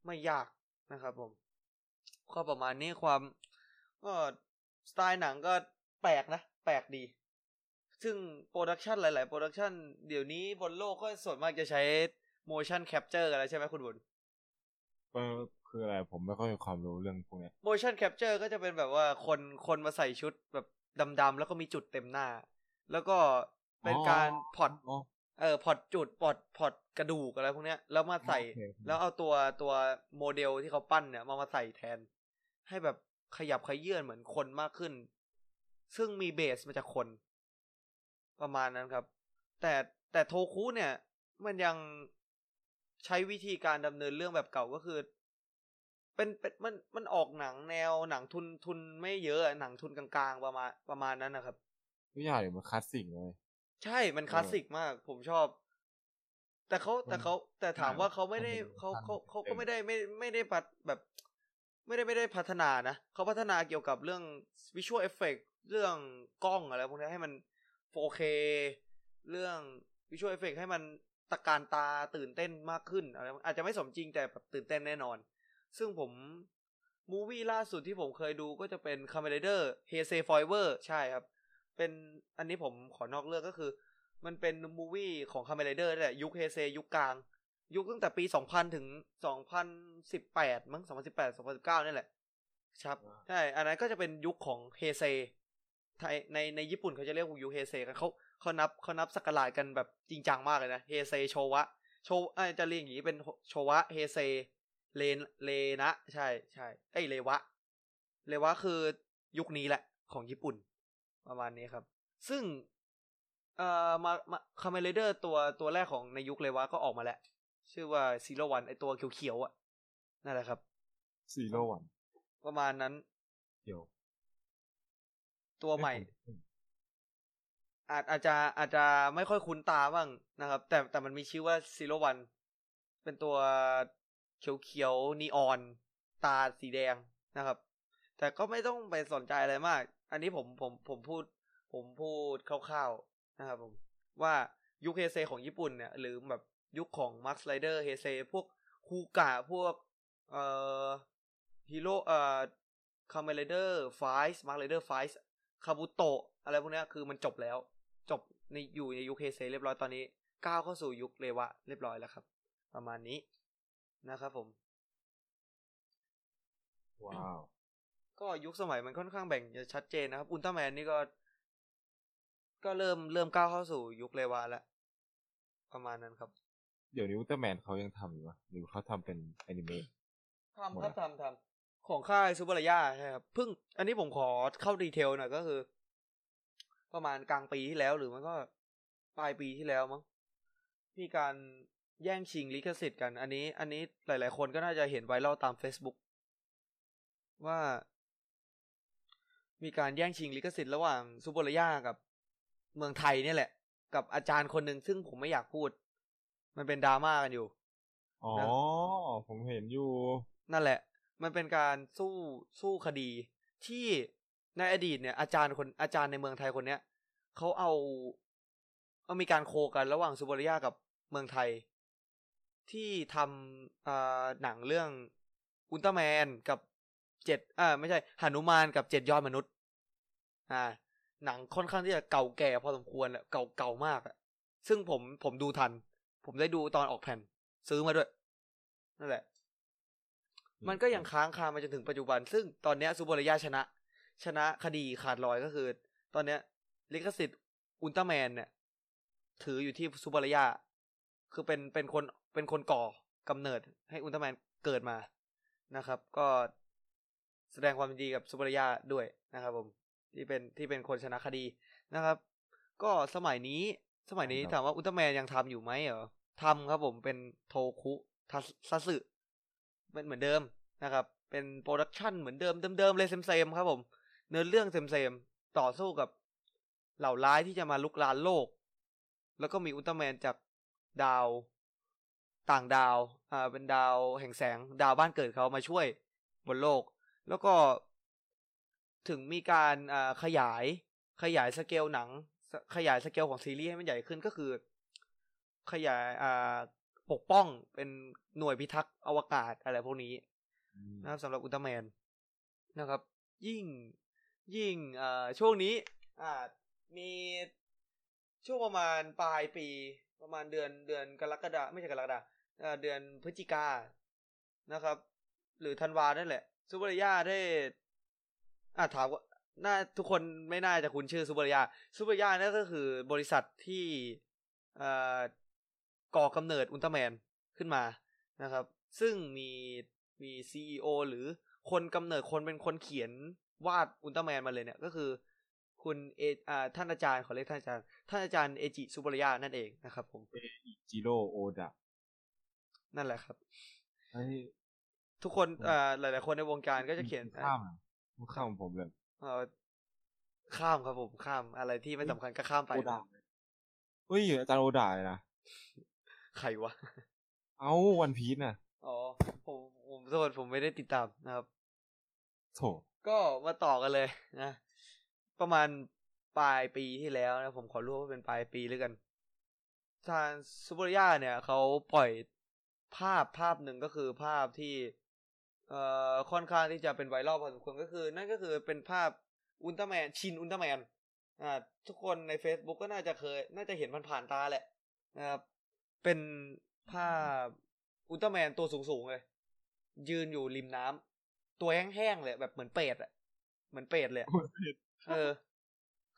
ไม่ยากนะครับผมก็ประมาณนี้ความก็สไตล์หนังก็แปลกนะ แปลกดี ซึ่ง production หลาย ๆ production เดี๋ยวนี้บนโลกก็ส่วนมากจะใช้ motion capture กันแล้วใช่ไหมคุณบุญเออคืออะไรผมไม่ค่อยมีความรู้เรื่องพวกเนี้ย motion capture ก็จะเป็นแบบว่าคนคนมาใส่ชุดแบบดำๆแล้วก็มีจุดเต็มหน้า แล้วก็เป็นการพอดอ๋อเออพอดจุดพอดพอดกระดูกอะไรพวกเนี้ย แล้วมาใส่โอเคแล้วเอาตัวตัวโมเดลที่เขาปั้นเนี่ยมามาใส่แทน ให้แบบขยับขยื่นเหมือนคนมากขึ้น ซึ่งมีเบสมาจากคน ประมาณนั้นครับ แต่แต่โทคุเนี่ย มันยังใช้วิธีการดำเนินเรื่องแบบเก่าก็คือ เป็นเป็นมันมันออกหนังแนวหนังทุนทุนไม่เยอะอะหนังทุนกลางๆประมาณประมาณนั้นนะครับทุกอย่างเนี่ยมันคลาสสิกเลย ใช่มันคลาสสิกมาก ผมชอบ แต่เขาแต่เขาแต่ถามว่าเขาไม่ได้มันเขาเขามันเขาเต็ก็มไม่ได้ไม่ไม่ได้พัฒแบบ ไม่ได้ไม่ได้พัฒนานะเขาพัฒนาเกี่ยวกับเรื่องvisual effect เรื่องกล้องอะไรพวกนี้ให้มัน 4K เรื่อง visual effect ให้มันตระการตาตื่นเต้นมากขึ้นอะไรอาจจะไม่สมจริงแต่แบบตื่นเต้นแน่นอน ซึ่งผม movie ล่าสุดที่ผมเคยดูก็จะเป็น c a m e r a d e r h e s e f o i v e r ใช่ครับ เป็นอันนี้ผมขอนอกเรื่องก็คือ มันเป็นมูวี่ของคาเม r เดอร์แหละยุคเฮเซยุคกลาง ยุคตั้งแต่ปี 2000 ถึง 2018 มั้ง 2018 2019 นี่แหละ ครับ ใช่ อันนั้นก็จะเป็นยุคของเฮเซ ไทยในในญี่ปุ่นเขาจะเรียกว่ายุคเฮเซกันเขาเขานับเขานับศักราชกันแบบจริงจังมากเลยนะเฮเซโชวะโชวเอ้ยจะเรียกอย่างนี้เป็นโชวะเฮเซเลนเลนะ ใช่ใช่เอ้ยเรวะ เรวะคือยุคนี้แหละของญี่ปุ่น ประมาณนี้ครับ ซึ่งเอ่อมามาคาเมนไรเดอร์ตัวตัวแรกของในยุคเรวะก็ออกมาแล้ว ชื่อว่าซีโร่วันไอตัวเขียวๆอะนั่นแหละครับซีโร่วันประมาณนั้นเดี๋ยว ตัวใหม่เอ้ยอาจอาจจะอาจจะไม่ค่อยคุ้นตาบ้างนะครับ แต่แต่มันมีชื่อว่าซีโรวันเป็นตัวเขียวๆนีออน ตาสีแดงนะครับ แต่ก็ไม่ต้องไปสนใจอะไรมาก อันนี้ผมผมผมพูด ผมพูดคร่าวๆนะครับผมว่ายุคเฮเซของญี่ปุ่นเนี่ย หรือแบบยุคของมาร์คไ i เดอร์เฮเซพวกคูกะพวก เอ่อฮีโร่เอ่อคาเมเลเดอร์ไฟส์มาร์คไ i เดอร์ไฟส์ คาบุโตะอะไรพวกเนี้ยคือมันจบแล้ว จบในอยู่ในยุคเฮเซเรียบร้อยตอนนี้ก้าวเข้าสู่ยุคเรวะเรียบร้อยแล้วครับ ประมาณนี้นะครับผม ว้าว ก็ยุคสมัยมันค่อนข้างแบ่งจะชัดเจนนะครับ อุลตร้าแมนนี่ก็ ก็เริ่มเริ่มก้าวเข้าสู่ยุคเลวะแล้วประมาณนั้นครับ เดี๋ยวนี้อุลตร้าแมนเขายังทำอยู่ปะหรือเขาทำเป็นแอนิเมะทำครับทำทำ ของค่ายซูเปอร์ยาใช่ครับเพิ่งอันนี้ผมขอเข้าดีเทลหน่อยก็คือ ประมาณกลางปีที่แล้วหรือมันก็ปลายปีที่แล้วมั้งมีการแย่งชิงลิขสิทธิ์กัน อันนี้ อันนี้หลาย ๆ คนก็น่าจะเห็นไวรัลตาม Facebook ว่า มีการแย่งชิงลิขสิทธิ์ระหว่างซึบุรายะกับเมืองไทยเนี่ยแหละ กับอาจารย์คนหนึ่งซึ่งผมไม่อยากพูด มันเป็นดราม่ากันอยู่ อ๋อ ผมเห็นอยู่ นั่นแหละ มันเป็นการสู้สู้คดีที่ในอดีตเนี่ยอาจารย์คนอาจารย์ในเมืองไทยคนเนี้ยเขาเอาเอามีการ co กันระหว่างซึบุรายะกับเมืองไทย ที่ทำอ่าหนังเรื่องอุลตร้าแมนกับเจ็ดอ่าไม่ใช่หนุมานกับเจ็ดยอดมนุษย์ อ่า หนังค่อนข้างที่จะเก่าแก่พอสมควรแหละเก่าเก่ามากอะซึ่งผมผมดูทัน ผมได้ดูตอนออกแผ่น ซื้อมาด้วย นั่นแหละ มันก็ยังค้างคามาจนถึงปัจจุบัน ซึ่งตอนเนี้ยซึบุรายะชนะ ชนะคดีขาดลอยก็คือ ตอนเนี้ยลิขสิทธิ์อุลตร้าแมนเนี่ย ถืออยู่ที่ซึบุรายะคือเป็นเป็นคนเป็นคนก่อกำเนิดให้อุลตร้าแมนเกิดมานะครับ ก็แสดงความยินดีกับซึบุรายะด้วยนะครับผมที่เป็นที่เป็นคนชนะคดีนะครับ ก็สมัยนี้สมัยนี้ครับถามว่าอุลตร้าแมนยังทำอยู่ไหมเหรอทำครับผมเป็นโทคุทัสซัสึ เป็นเหมือนเดิมนะครับ เป็น production เหมือนเดิมเดิมๆเลย sameๆครับผม เนื้อเรื่อง sameๆต่อสู้กับเหล่าร้ายที่จะมาลุกลานโลก แล้วก็มีอุลตร้าแมนจากดาวต่างดาว อ่า เป็นดาวแห่งแสง ดาวบ้านเกิดเขามาช่วยบนโลก แล้วก็ถึงมีการอ่าขยาย ขยายสเกลหนัง ขยายสเกลของซีรีส์ให้มันใหญ่ขึ้นก็คือ ขยาย อ่า ปกป้องเป็นหน่วยพิทักษ์อวกาศอะไรพวกนี้อืมนะครับสำหรับอุลตร้าแมนนะครับ ยิ่งยิ่งเอ่อช่วงนี้อ่ามีช่วงประมาณปลายปีประมาณเดือนเดือนกรกฎาไม่ใช่กรกฎาเอ่อเดือนพฤศจิกานะครับ หรือธันวานั่นแหละซึบุรายะได้อ่าถามว่าน่าทุกคนไม่น่าจะคุ้นชื่อซูเปอร์ยาซูเปอร์ยานั่นก็คือบริษัทที่เอ่อ ก่อกำเนิดอุลตร้าแมนขึ้นมานะครับ ซึ่งมีมีซีอหรือคนกำเนิดคนเป็นคนเขียนวาดอุลตร้าแมนมาเลยเนี่ยก็คือคุณเออ่าท่านอาจารย์ขอเรียกท่านอาจารย์ท่านอาจารย์เอจิซูเปอร์ยานั่นเองนะครับ ผมจิโร่โอดะนั่นแหละครับเฮ้ยทุกคนเอ่อหลาย ๆ คนในวงการก็จะเขียนข้ามอะข้ามผมเลยเอ่อข้ามครับผมข้ามอะไรที่ไม่สำคัญก็ข้ามไปโอดะเฮ้ยอาจารย์โอดะเลยนะ ใครวะ เอ้าวันพีชน่ะ อ๋อ ผมผมโทษผมไม่ได้ติดตามนะครับโถก็มาต่อกันเลยนะ ประมาณปลายปีที่แล้วนะ ผมขอรู้ว่าเป็นปลายปีแล้วกัน ทางซูเปอร์ยาเนี่ยเขาปล่อยภาพภาพหนึ่งก็คือภาพที่ เอ่อค่อนข้างที่จะเป็นไวรัลพอสมควรก็คือ นั่นก็คือเป็นภาพอุลตร้าแมนชินอุลตร้าแมนอ่าทุกคนใน Facebook ก็น่าจะเคย น่าจะเห็นมันผ่านตาแหละนะครับ เป็นภาพอุลตร้าแมนตัวสูงๆเลย ยืนอยู่ริมน้ำตัวแห้งๆเลยแบบเหมือนเป็ดอะเหมือนเป็ดเลยอะเออ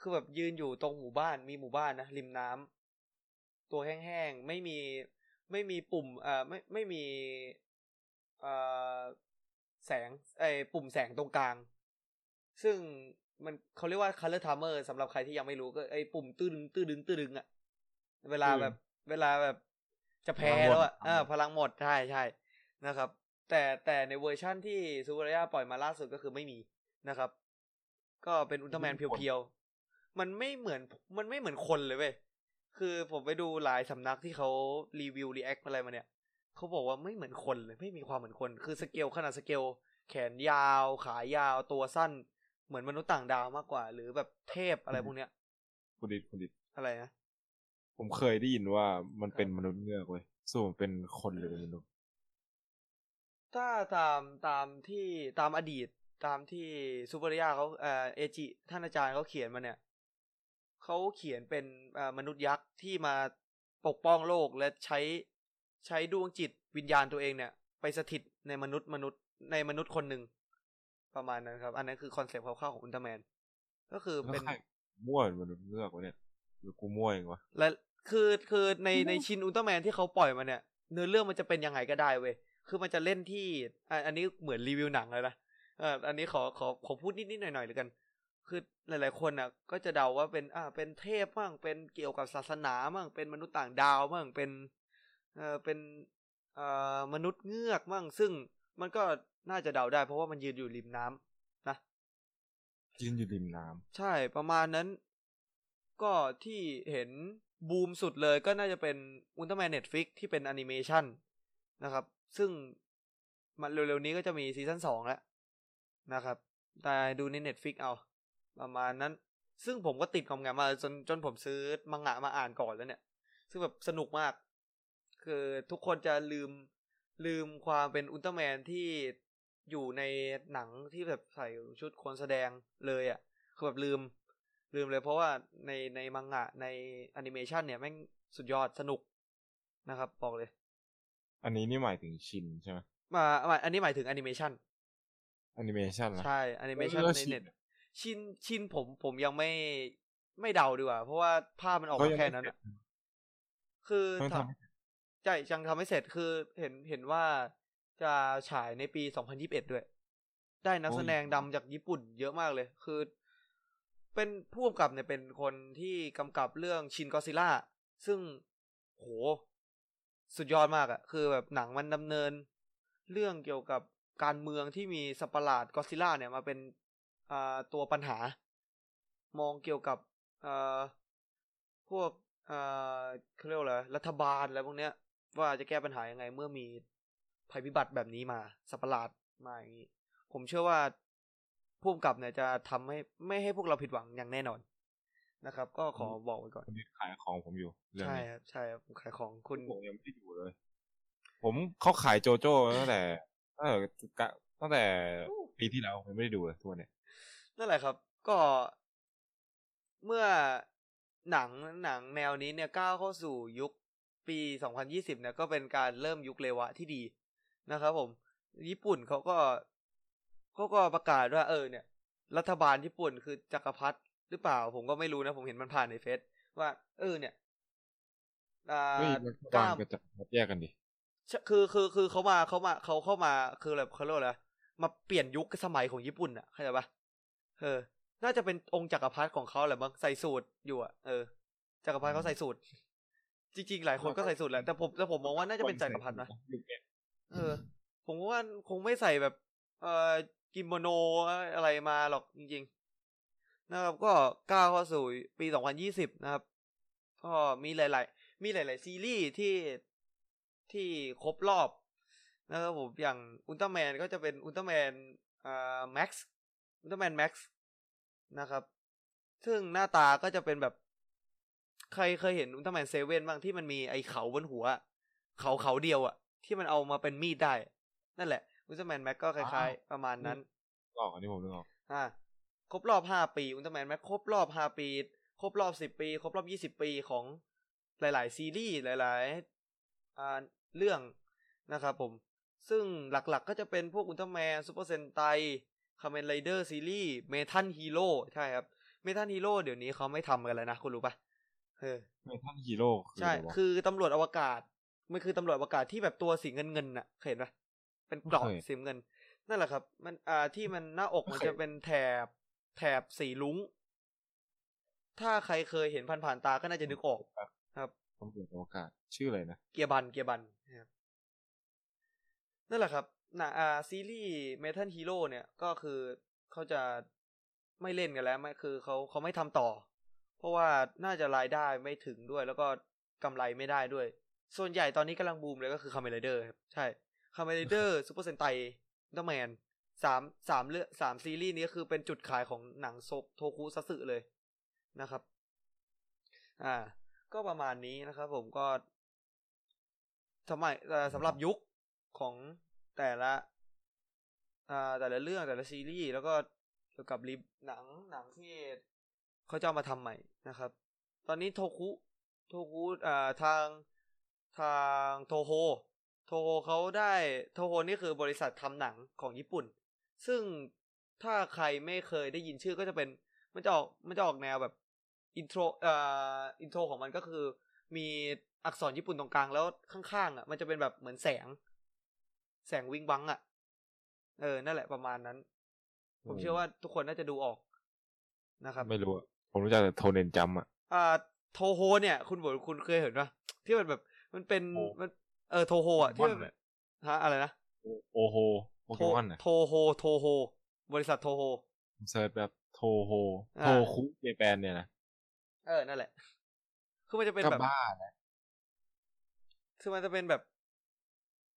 คือแบบยืนอยู่ตรงหมู่บ้านมีหมู่บ้านนะริมน้ำตัวแห้งๆไม่มีไม่มีปุ่มเอ่อไม่ไม่มีเอ่อแสงไอ้ปุ่มแสงตรงกลาง ซึ่งมันเขาเรียกว่า color timer สำหรับใครที่ยังไม่รู้ก็ไอ้ปุ่มตื้อดึงตื้อดึงตื้อดึงอะเวลาแบบ เวลาแบบ จะแพ้แล้วอะเออพลังหมดใช่ใช่นะครับ แต่แต่ในเวอร์ชั่นที่ซูเปอร์ยาปล่อยมาล่าสุดก็คือไม่มีนะครับ ก็เป็นอุลตร้าแมนเพียวๆ มันไม่เหมือนมันไม่เหมือนคนเลยเว้ยคือผมไปดูหลายสำนักที่เขารีวิว react อะไรมาเนี่ยเขาบอกว่าไม่เหมือนคนเลยไม่มีความเหมือนคน คือสเกลขนาดสเกลแขนยาว ขายาวตัวสั้น เหมือนมนุษย์ต่างดาวมากกว่า หรือแบบเทพอะไรพวกเนี้ยคุณดิดคุณดิดอะไรนะ ผมเคยได้ยินว่ามันเป็นมนุษย์เงือกเว้ยส่วนเป็นคนหรือเป็นมนุษย์ ถ้าตามตามที่ตามอดีตตามที่สึบุรายะเขาเอ่อเอจิท่านอาจารย์เขาเขียนมาเนี่ยเขาเขียนเป็นเอ่อมนุษย์ยักษ์ที่มาปกป้องโลกและใช้ใช้ดวงจิตวิญญาณตัวเองเนี่ย ไปสถิตในมนุษย์มนุษย์ในมนุษย์คนหนึ่งประมาณนั้นครับ อันนั้นคือ concept คร่าวๆของอุลตร้าแมนก็คือแล้วเป็นใครมั่วเป็นมนุษย์เงือกวะเนี่ย หรือกูมั่วเองวะและคือคือในในชินอุลตร้าแมนที่เขาปล่อยมาเนี่ย เนื้อเรื่องมันจะเป็นยังไงก็ได้เว้ยคือมันจะเล่นที่อะอันนี้เหมือนรีวิวหนังเลยนะเอออันนี้ขอขอขอพูดนิดๆหน่อยๆเลยกัน คือหลาย ๆ คนอะ ก็จะเดาว่าเป็นอ่าเป็นเทพมั่งเป็นเกี่ยวกับศาสนามั่งเป็นมนุษย์ต่างดาวมั่งเป็นเออเป็นเอ่อมนุษย์เงือกมั่งซึ่งมันก็น่าจะเดาได้ เพราะว่ามันยืนอยู่ริมน้ำนะยืนอยู่ริมน้ำใช่ประมาณนั้น ก็ที่เห็นบูมสุดเลยก็น่าจะเป็นอุลตร้าแมน Netflix ที่เป็นแอนิเมชันนะครับ ซึ่งมันเร็วๆนี้ก็จะมี season สองแล้วนะครับ แต่ดูใน Netflix เอา ประมาณนั้น ซึ่งผมก็ติดความงานมาจนจนผมซื้อมังงะมาอ่านก่อนแล้วเนี่ย ซึ่งแบบสนุกมาก คือทุกคนจะลืมลืมความเป็นอุลตร้าแมนที่อยู่ในหนังที่แบบใส่ชุดคนแสดงเลยอะ่ะ คือแบบลืม ลืมเลยเพราะว่าในในมังงะในแอนิเมชันเนี่ยแม่งสุดยอดสนุกนะครับบอกเลย อันนี้นี่หมายถึงชินใช่ไหมมามาอันนี้หมายถึงแอนิเมชันแอนิเมชันละใช่แอนิเมชันแล้วในชินเน็ตชินชินผมผมยังไม่ไม่เดาดีกว่า เพราะว่าภาพมันออกเขามายังแค่ไม่นั้นเสร็อะจคือเขายังททำไม่เสร็จำใช่ยังทำไม่เสร็จคือเห็นเห็นว่าจะฉายในปี 2021 ด้วย ได้นักแสดงดำจากญี่ปุ่นเยอะมากเลย คือ เป็นผู้กำกับเนี่ยเป็นคนที่กำกับเรื่องชินกอซิล่าซึ่งโหสุดยอดมากอะคือแบบหนังมันดำเนิน เรื่องเกี่ยวกับการเมืองที่มีสัปหลาดกอซิล่าเนี่ยมาเป็นตัวปัญหา มองเกี่ยวกับพวกเขาเรียกว่าอะไรรัฐบาลอะไรพวกเนี้ย ว่าจะแก้ปัญหายังไงเมื่อมีภัยพิบัติแบบนี้มาสัปหลาดมาอย่างนี้ ผมเชื่อว่า ผู้กำกับเนี่ยจะทำให้ไม่ให้พวกเราผิดหวังอย่างแน่นอนนะครับ ก็ขอบอกไว้ก่อนคนนี้ขายของผมอยู่เรื่องใช่นี้ครับใช่ครับผมขายของคุณผมยังไม่ได้ดูเลย ผมเขาขายโจโจ้ตั้งแต่ตั้งแต่กะตั้งแต่ปีที่แล้วผมยังไม่ได้ดูเลยทุกวันเนี่ยนั่นแหละครับ ก็เมื่อหนังหนังแนวนี้เนี่ยก้าวเข้าสู่ยุคปี 2020 เนี่ยก็เป็นการเริ่มยุคเลวะที่ดีนะครับผม ญี่ปุ่นเขาก็ เขาก็ประกาศว่าเออเนี่ย รัฐบาลญี่ปุ่นคือจักรพรรดิหรือเปล่า ผมก็ไม่รู้นะ ผมเห็นมันผ่านในเฟซว่า เออเนี่ยอ่าเฮ้ยรัฐกบาล้าลก็จะแยกกันดิใช่คือคือคือเขามาเขามาเขาเข้ามาคือแบบเขาเรียกว่าอะไรมาเปลี่ยนยุคสมัยของญี่ปุ่นอะเข้าใจปะเออ น่าจะเป็นองค์จักรพรรดิของเขาแหละมั้งใส่สูตรอยู่อะเออจักรพรรดิเขาใส่สูตรจริงๆหลายคนก็ใส่สูตรแหละแต่ผมแต่ผมมองว่าน่าจะเป็นจักรพรรดินะยุคเนี้ยเออ ผมว่าคงไม่ใส่แบบ เอ่อ กิโมโนอะไรมาหรอกจริงๆ นะครับก็ก้าวเข้าสู่ปี 2020 นะครับ ก็มีหลาย ๆ มีหลาย ๆ ซีรีส์ที่ที่ครบรอบนะครับผมอย่างอุลตร้าแมนก็จะเป็นอุลตร้าแมนอ่าแม็กซ์อุลตร้าแมนแม็กซ์นะครับ ซึ่งหน้าตาก็จะเป็นแบบ ใครเคยเห็นอุลตร้าแมนเซเว่นบ้างที่มันมีไอ้เขาบนหัว เขาเขาเดียวอะที่มันเอามาเป็นมีดได้ นั่นแหละ อุลตร้าแมนแม็กซ์ก็คล้ายๆ ประมาณนั้นออกอันนี้ผมนึกออกอ่าครบรอบห้าปีอุลตร้าแมนแม็กซ์ครบรอบห้าปี ครบรอบสิบปี ครบรอบยี่สิบปีของหลาย ๆ ซีรีส์หลายๆอ่าเรื่องนะครับผม ซึ่งหลักๆก็จะเป็นพวกอุลตร้าแมนซูเปอร์เซนไตคาเมนไรเดอร์ซีรีส์เมทัลฮีโร่ใช่ครับเมทัลฮีโร่เดี๋ยวนี้เขาไม่ทำกันแล้วนะคุณรู้ปะเออเมทัลฮีโร่คือใช่อะไรวะคือตำรวจอวกาศ มันคือตำรวจอวกาศที่แบบตัวสีเงินเงินๆน่ะเคยเห็นปะ เป็นกรอบไม่เคยสีเงิน นั่นแหละครับ มันอ่าที่มันหน้าอกไม่มันเคยจะเป็นแถบแถบสีรุ้ง ถ้าใครเคยเห็นผ่านๆตาก็น่าจะนึกออกครับตำรวจอวกาศชื่ออะไรนะเกียร์บันเกียร์บันนะครับนั่นแหละครับนะอ่าซีรีส์เมทัลฮีโร่เนี่ยก็คือเขาจะไม่เล่นกันแล้วไม่คือเขาเขาไม่ทำต่อ เพราะว่าน่าจะรายได้ไม่ถึงด้วย แล้วก็กำไรไม่ได้ด้วย ส่วนใหญ่ตอนนี้กำลังบูมเลยก็คือคาเมนไรเดอร์ครับ ใช่ คาเมนไรเดอร์ซูเปอร์เซนไตอุลตร้าแมนสามสามเรื่องสามซีรีส์นี้คือเป็นจุดขายของหนังโซโทคุซัสึเลยนะครับ อ่า ก็ประมาณนี้นะครับผมก็สมัยเอ่อสำหรับยุคของแต่ละ อ่า แต่ละเรื่องแต่ละซีรีส์แล้วก็เกี่ยวกับรีหนังหนังที่เขาจะามาทำใหม่นะครับ ตอนนี้โทคุโทคุอ่าทางทางโทโฮ โทโฮเขาได้โทโฮนี่คือบริษัททำหนังของญี่ปุ่น ซึ่งถ้าใครไม่เคยได้ยินชื่อก็จะเป็นมันจะออกมันจะออกแนวแบบ intro เอ่อ intro ของมันก็คือ มีอักษรญี่ปุ่นตรงกลางแล้วข้างๆอะ มันจะเป็นแบบเหมือนแสง แสงวิงวังอะ เออนั่นแหละประมาณนั้น ผมเชื่อว่าทุกคนน่าจะดูออกนะครับ ไม่รู้อะผมรู้จักแต่โทเนนจัมอะอ่าโทโฮเนี่ย คุณบอกคุณเคยเห็นปะที่มันแบบ มันเป็นโอ้มัน เออโทโฮอะที่มันโปเกมอนอะฮะอะไรนะโอโฮโปเกมอนอะโทโฮโทโฮบริษัทโทโฮผม search แบบโทโฮอ่าโทคุ Japan เนี่ยนะเออนั่นแหละ คือมันจะเป็นก็แบบบ้านะคือมันจะเป็นแบบ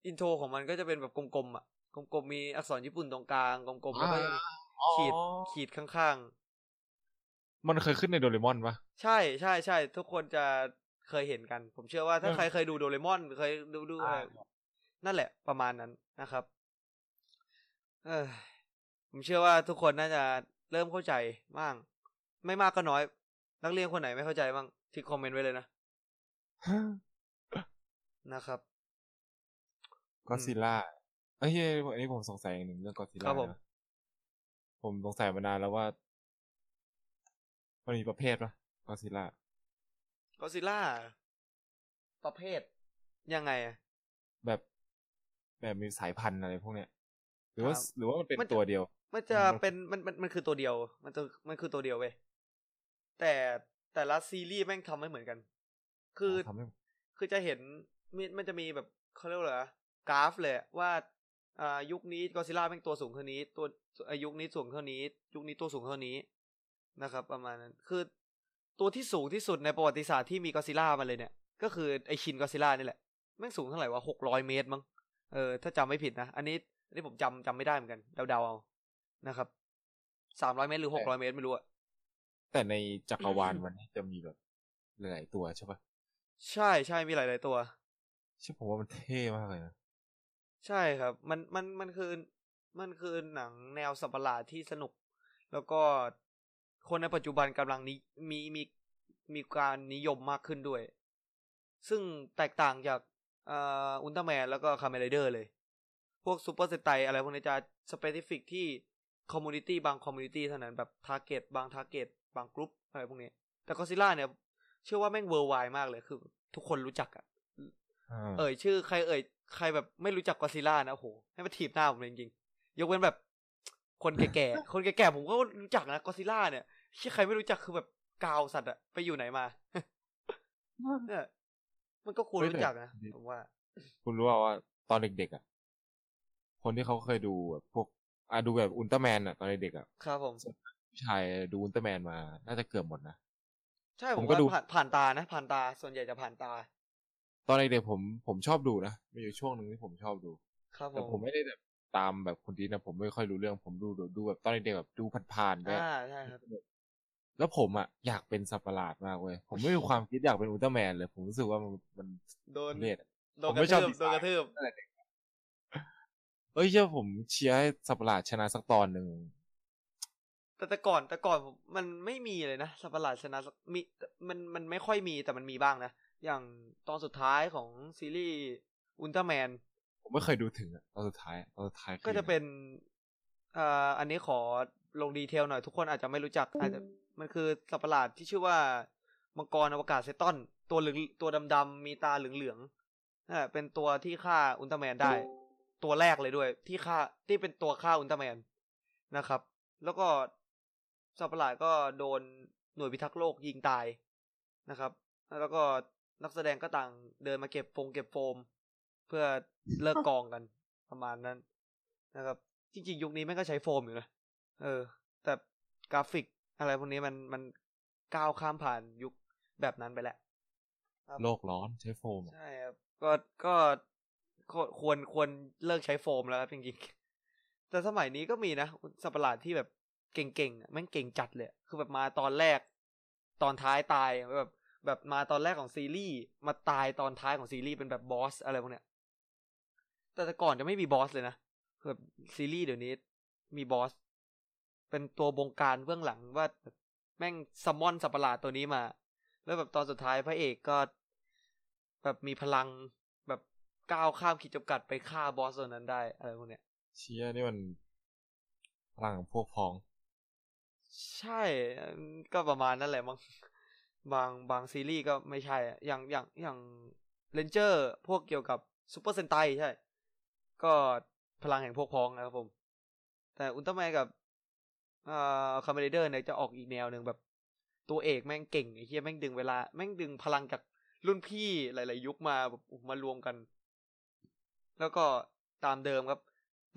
intro ของมันก็จะเป็นแบบกลมๆอะกลมๆมีอักษรญี่ปุ่นตรงกลางกลมๆแล้วก็จะมีอ๋อขีดขีดข้างมันเคยขึ้นในโดเรมอนปะๆใช่ใช่ใช่ทุกคนจะ เคยเห็นกัน ผมเชื่อว่าถ้าเออใครเคยดูโดเรมอนเคยดูดูอะไรอ่านั่นแหละประมาณนั้นนะครับ เออผมเชื่อว่าทุกคนน่าจะเริ่มเข้าใจบ้าง ไม่มากก็น้อย นักเรียนคนไหนไม่เข้าใจบ้างที่คอมเมนต์ไว้เลยนะนะครับก็ซิล่าเอ้ยอันนี้ผมสงสัยอย่างหนึ่งเรื่องก็ซิครัล่าบผมนะผมสงสัยมานานแล้วว่ามันมีประเภทปะก็ซิล่า ก็ซิล่าประเภท ยังไงอะแบบแบบมีสายพันธุ์อะไรพวกเนี้ย หรือว่าครับหรือว่ามันเป็นมันจะตัวเดียว มันจะมันเป็นมันมันมันคือตัวเดียว มันตัวมันคือตัวเดียวเว้ยแต่แต่ละซีรีส์แม่งทำไม่เหมือนกัน คืออทำให้คือจะเห็นมีมันจะมีแบบเขาเรียกว่าอะไรวะกราฟเลยอะว่าอ่ายุคนี้กอซิล่าแม่งตัวสูงเท่านี้ ตัวอ่ายุคนี้สูงเท่านี้ ยุคนี้ตัวสูงเท่านี้นะครับ ประมาณนั้น คือ ตัวที่สูงที่สุดในประวัติศาสตร์ที่มีกอซิล่ามาเลยเนี่ย ก็คือไอชินกอซิล่านี่แหละแม่งสูงเท่าไหร่วะหกร้อยเมตรมั้งเออถ้าจำไม่ผิดนะ อันนี้อันนี้ผมจำจำไม่ได้เหมือนกันเดาๆเอานะครับสามร้อยเมตรหรือหกร้อยเมตรไม่รู้อะแต่ในจักรวาลมันจะมีแบบหลายๆตัวใช่ปะใช่ใช่มีหลายๆตัวใช่ผมว่ามันเท่มากเลยนะใช่ครับ มันมันมันคือมันคือหนังแนวสัตว์ประหลาดที่สนุก แล้วก็ คนในปัจจุบันกำลังนิมีมีมีการนิยมมากขึ้นด้วย ซึ่งแตกต่างจากอ่าอุลตร้าแมนแล้วก็คาเมนไรเดอร์เลย พวกซูเปอร์เซนไตอะไรพวกนี้จะ specific ที่ community บาง community เท่านั้นแบบ target บาง target บางกรุ๊ปอะไรพวกนี้ แต่ก็อดซิลล่าเนี่ย เชื่อว่าแม่ง worldwide มากเลยคือ ทุกคนรู้จักอะอ่าเอ่ยชื่อใครเอ่ยใครแบบไม่รู้จักก็อดซิลล่านะโอ้โหให้มาถีบหน้าผมเลยจริงๆยกเว้นแบบ คนแก่ๆคนแก่ๆผมก็รู้จักนะกอซิล่าเนี่ย ที่ใครไม่รู้จักคือแบบกาวสัตว์อะไปอยู่ไหนมาเนี่ยมันก็ควรรู้จักนะผมว่า คุณรู้ว่าว่าตอนเด็กๆอะ คนที่เขาเคยดูแบบพวกอะดูแบบอุลตร้าแมนอะตอนเด็กๆอะครับผมผู้ชายดูอุลตร้าแมนมา น่าจะเกือบหมดนะ ใช่ผผมมก็ก็ดูผ่านผ่านตานะ ผ่านตาส่วนใหญ่จะผ่านตา ตอนเด็กๆผมผมชอบดูนะมีอยู่ช่วงหนึ่งที่ผมชอบดูครับผแต่มผมไม่ได้แบบตามแบบคนดีนะผมไม่ค่อยรู้เรื่องผมดูดูดูแบบตอนเด็กๆแบบดูผ่านๆไปอ่าใช่ครับ แล้วผมอะอยากเป็นสัตว์ประหลาดมากเว้ย ผมไม่มีความคิดอยากเป็นอุลตร้าแมนเลย ผมรู้สึกว่ามันมันโดนทุเรศอะโดนผมกไม่ระชอทืบบดีไซน์โดนกระทืบเอ้ยเชื่อผมเชียร์ให้สัตว์ประหลาดชนะสักตอนหนึ่งแต่แต่ก่อนแต่ก่อนผมมันไม่มีเลยนะสัตว์ประหลาดชนะสักมีมันมันไม่ค่อยมีแต่มันมีบ้างนะ อย่างตอนสุดท้ายของซีรีส์อุลตร้าแมนผมไม่เคยดูถึงอะตอนสุดท้ายอะตอนสุดท้ายคือก็จะเป็นอ่าอันนี้ขอลงดีเทลหน่อยทุกคนอาจจะไม่รู้จักอาจจะ มันคือสัตว์ประหลาดที่ชื่อว่ามังกรอวกาศเซตอน ตัวเหลืองตัวดำๆมีตาเหลืองๆนั่นแหละเป็นตัวที่ฆ่าอุลตร้าแมนได้ ตัวแรกเลยด้วย ที่ฆ่าที่เป็นตัวฆ่าอุลตร้าแมนนะครับ แล้วก็สัตว์ประหลาดก็โดนหน่วยพิทักษ์โลกยิงตายนะครับ แล้วก็นักแสดงก็ต่างเดินมาเก็บโฟงเก็บโฟม เพื่อเลิกกองกันประมาณนั้นนะครับ จริงๆ ยุคนี้แม่งก็ใช้โฟมอยู่นะเออ แต่กราฟิก อะไรพวกนี้มันมันก้าวข้ามผ่านยุคแบบนั้นไปแล้วครับโลกร้อนใช้โฟมอะใช่ครับก็ก็ก็ควรควรเลิกใช้โฟมแล้วครับจริงๆแต่สมัยนี้ก็มีนะสัตว์ประหลาดที่แบบเก่งๆอะแม่งเก่งจัดเลย คือแบบมาตอนแรก ตอนท้ายตายแบบแบบมาตอนแรกของซีรีส์มาตายตอนท้ายของซีรีส์เป็นแบบบอสอะไรพวกเนี้ยแต่แต่ก่อนจะไม่มีบอสเลยนะคือแบบซีรีส์เดี๋ยวนี้มีบอส เป็นตัวบงการเบื้องหลังว่าแบบแม่งซัมมอนสัตว์ประหลาดตัวนี้มา แล้วแบบตอนสุดท้ายพระเอกก็แบบมีพลังแบบก้าวข้ามขีดจำกัดไปฆ่าบอสตัวนั้นได้อะไรพวกเนี้ยเชี่ยนี่มันพลังของพวกพ้อง ใช่อืมก็ประมาณนั่นแหละมั้งบางบางซีรีส์ก็ไม่ใช่อะอย่างอย่างอย่างเรนเจอร์พวกเกี่ยวกับซูเปอร์เซนไตใช่ ก็พลังแห่งพวกพ้องนะครับผม แต่อุลตร้าแมนกับ อ่าคาเมนไรเดอร์เนี่ยจะออกอีกแนวหนึ่งแบบตัวเอกแม่งเก่งไอ้เหี้ยแม่งดึงเวลาแม่งดึงพลังจากรุ่นพี่หลาย ๆ ยุคมาแบบมารวมกัน แล้วก็ตามเดิมครับ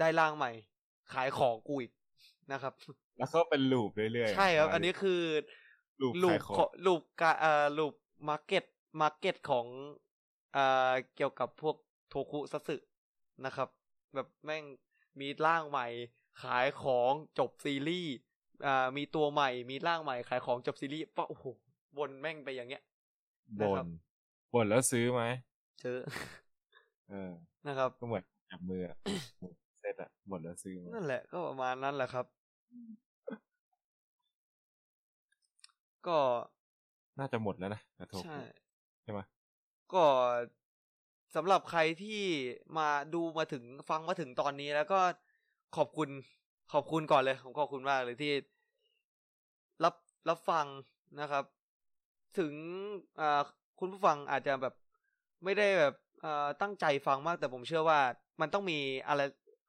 ได้ร่างใหม่ ขายของกูอีกนะครับ แล้วก็เป็น loop เรื่อยๆ ใช่ครับมาอันนี้คือ loop ลูขายปของของ loop การเอ่อ loop market market ของเอ่อเกี่ยวกับพวกโทคุซัตสึนะครับ แบบแม่งมีร่างใหม่ ขายของจบซีรีส์อ่ามีตัวใหม่มีร่างใหม่ขายของจบซีรีส์ปะโอ้โหวนแม่งไปอย่างเงี้ยบนะครับนบ่นแล้วซื้อไหมเจอเออนะครับก็เหมือนจับมืออะเซตอะบ่นแล้วซื้อไหมนั่นแหละก็ประมาณนั้นแหละครับ ก็น่าจะหมดแล้วนะกระทบใช่ใช่ไหมก็สำหรับใครที่มาดูมาถึงฟังมาถึงตอนนี้แล้วก็ ขอบคุณ ขอบคุณก่อนเลย ผมขอบคุณมากเลยที่ รับรับฟังนะครับ ถึงอ่าคุณผู้ฟังอาจจะแบบไม่ได้แบบอ่าตั้งใจฟังมากแต่ผมเชื่อว่า มันต้องมีอะไร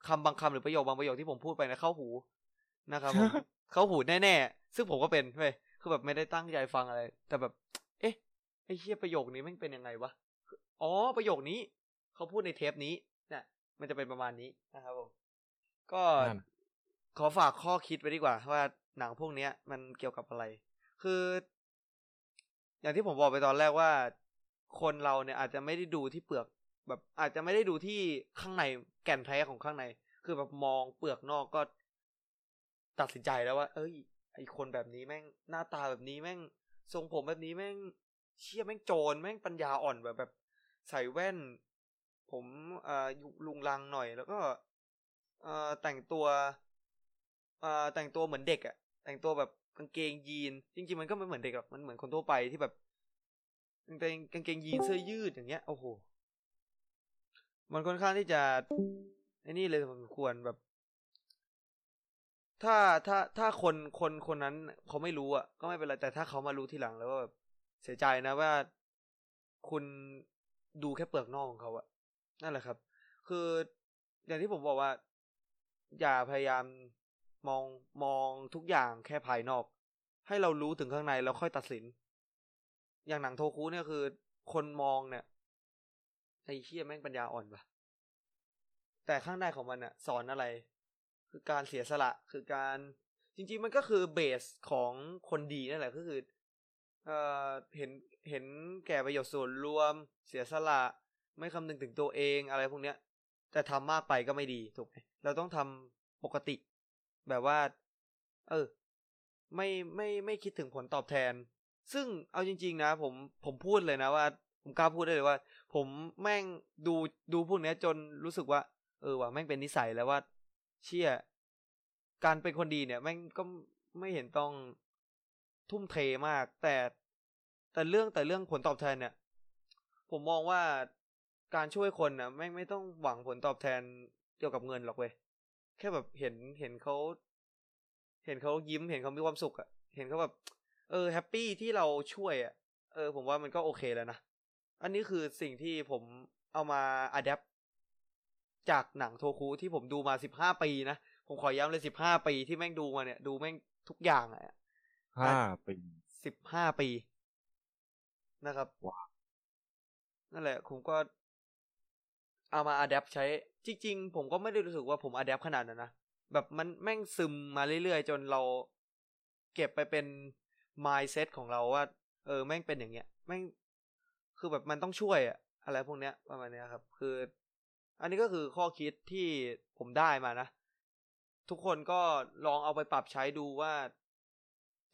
คำบางคำหรือประโยคบางประโยคที่ผมพูดไปนะเข้าหูนะครับผมเข้าหูแน่ๆซึ่งผมก็เป็นเว้ยคือแบบไม่ได้ตั้งใจฟังอะไร แต่แบบ เอ๊ะไอ้เชี่ยประโยคนี้แม่งเป็นยังไงวะอ๋อประโยคนี้ เขาพูดในเทปนี้เนี่ยมันจะเป็นประมาณนี้นะครับผม ก็นั่นขอฝากข้อคิดไว้ดีกว่า ว่าหนังพวกเนี้ย มันเกี่ยวกับอะไร คือ อย่างที่ผมบอกไปตอนแรกว่า คนเราเนี่ยอาจจะไม่ได้ดูที่เปลือก แบบ อาจจะไม่ได้ดูที่ข้างในแก่นแท้ของข้างใน คือแบบมองเปลือกนอกก็ตัดสินใจแล้วว่า เอ้ย ไอคนแบบนี้แม่งหน้าตาแบบนี้แม่ง ทรงผมแบบนี้แม่ง เชี่ยแม่งโจรแม่งปัญญาอ่อนแบบแบบ ใส่แว่น ผมเอ่อลุงลังหน่อยแล้วก็ เอ่อแต่งตัวเอ่อแต่งตัวเหมือนเด็กอะแต่งตัวแบบกางเกงยีน จริงๆมันก็ไม่เหมือนเด็กหรอกมันเหมือนคนทั่วไปที่แบบกางเกงกางเกงยีนเสื้อยืดอย่างเงี้ยโอ้โหมันค่อนข้างที่จะไอ้นี่เลยสมควรแบบ ถ้าถ้าถ้าคนคนคนนั้นเขาไม่รู้อะ ก็ไม่เป็นไรแต่ถ้าเขามารู้ทีหลังแล้วแบบเสียใจนะว่าคุณดูแค่เปลือกนอกของเขาอะนั่นแหละครับ คืออย่างที่ผมบอกว่า อย่าพยายามมองมองทุกอย่างแค่ภายนอก ให้เรารู้ถึงข้างในแล้วค่อยตัดสิน อย่างหนังโทคุเนี่ยคือ คนมองเนี่ยไอ้เชี่ยแม่งปัญญาอ่อนปะแต่ข้างในของมันอะสอนอะไร คือการเสียสละคือการจริงๆมันก็คือเบสของคนดีนั่นแหละก็คือเอ่อเห็นเห็นแก่ประโยชน์ส่วนรวม เสียสละ ไม่คำนึงถึงตัวเองอะไรพวกเนี้ย แต่ทำมากไปก็ไม่ดีถูกไหมเราต้องทำปกติ แบบว่า เออ ไม่ไม่ไม่คิดถึงผลตอบแทน ซึ่งเอาจริง ๆ นะ ผมผมพูดเลยนะว่า ผมกล้าพูดได้เลยว่า ผมแม่งดูดูพวกเนี้ยจนรู้สึกว่า เออว่ะแม่งเป็นนิสัยแล้วว่า เชี่ยการเป็นคนดีเนี่ยแม่งก็ไม่เห็นต้องทุ่มเทมาก แต่แต่เรื่องแต่เรื่องผลตอบแทนเนี่ย ผมมองว่า การช่วยคนนะไม่งไม่ต้องหวังผลตอบแทนเกี่ยวกับเงินหรอกเว้ยแค่แบบเห็นเห็นเขาเห็นเขายิ้มเห็นเขามีความสุขอะเห็นเขาแบบ เออแฮปปี้ที่เราช่วยอะเออ ผมว่ามันก็โอเคแล้วนะอันนี้คือสิ่งที่ผมเอามาอัดแอปจากหนังโทคุที่ผมดูมาสิบห้าปีนะ ผมขอย้ำเลยสิบห้าปีที่แม่งดูมาเนี่ย ดูแม่งทุกอย่างอะห้าปีสิบห้าปีนะครับว้าวนั่นแหละ ผมก็ เอามา adapt ใช้ จริง ๆ ผมก็ไม่ได้รู้สึกว่าผม adapt ขนาดนั้นนะ แบบมันแม่งซึมมาเรื่อยๆ จนเราเก็บไปเป็น mindset ของเราว่า เออแม่งเป็นอย่างเงี้ยแม่งคือแบบมันต้องช่วยอะอะไรพวกเนี้ยประมาณเนี้ยครับ คือ อันนี้ก็คือข้อคิดที่ผมได้มานะ ทุกคนก็ลองเอาไปปรับใช้ดูว่า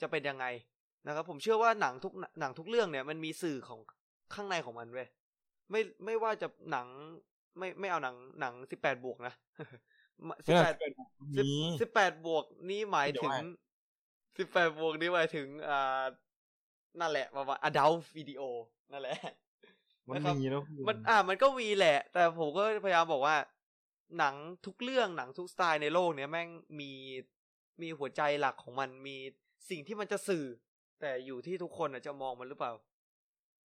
จะเป็นยังไงนะครับ ผมเชื่อว่าหนังทุกหนังทุกเรื่องเนี่ย มันมีสื่อของข้างในของมันเว้ยไม่ไม่ว่าจะหนัง ไม่ไม่เอาหนังหนังสิบแปดบวกนะสิบแปดสิบนี้สิบแปดบวกนี่หมายถึงเดี๋ยวว่าสิบแปดบวกนี่หมายถึงอ่านั่นแหละประมาณ adult video นั่นแหละมันนะครับมีแล้วมันอ่ามันก็มีแหละ แต่ผมก็พยายามบอกว่า หนังทุกเรื่องหนังทุกสไตล์ในโลกเนี้ยแม่งมีมีหัวใจหลักของมันมีสิ่งที่มันจะสื่อ แต่อยู่ที่ทุกคนอะจะมองมันหรือเปล่า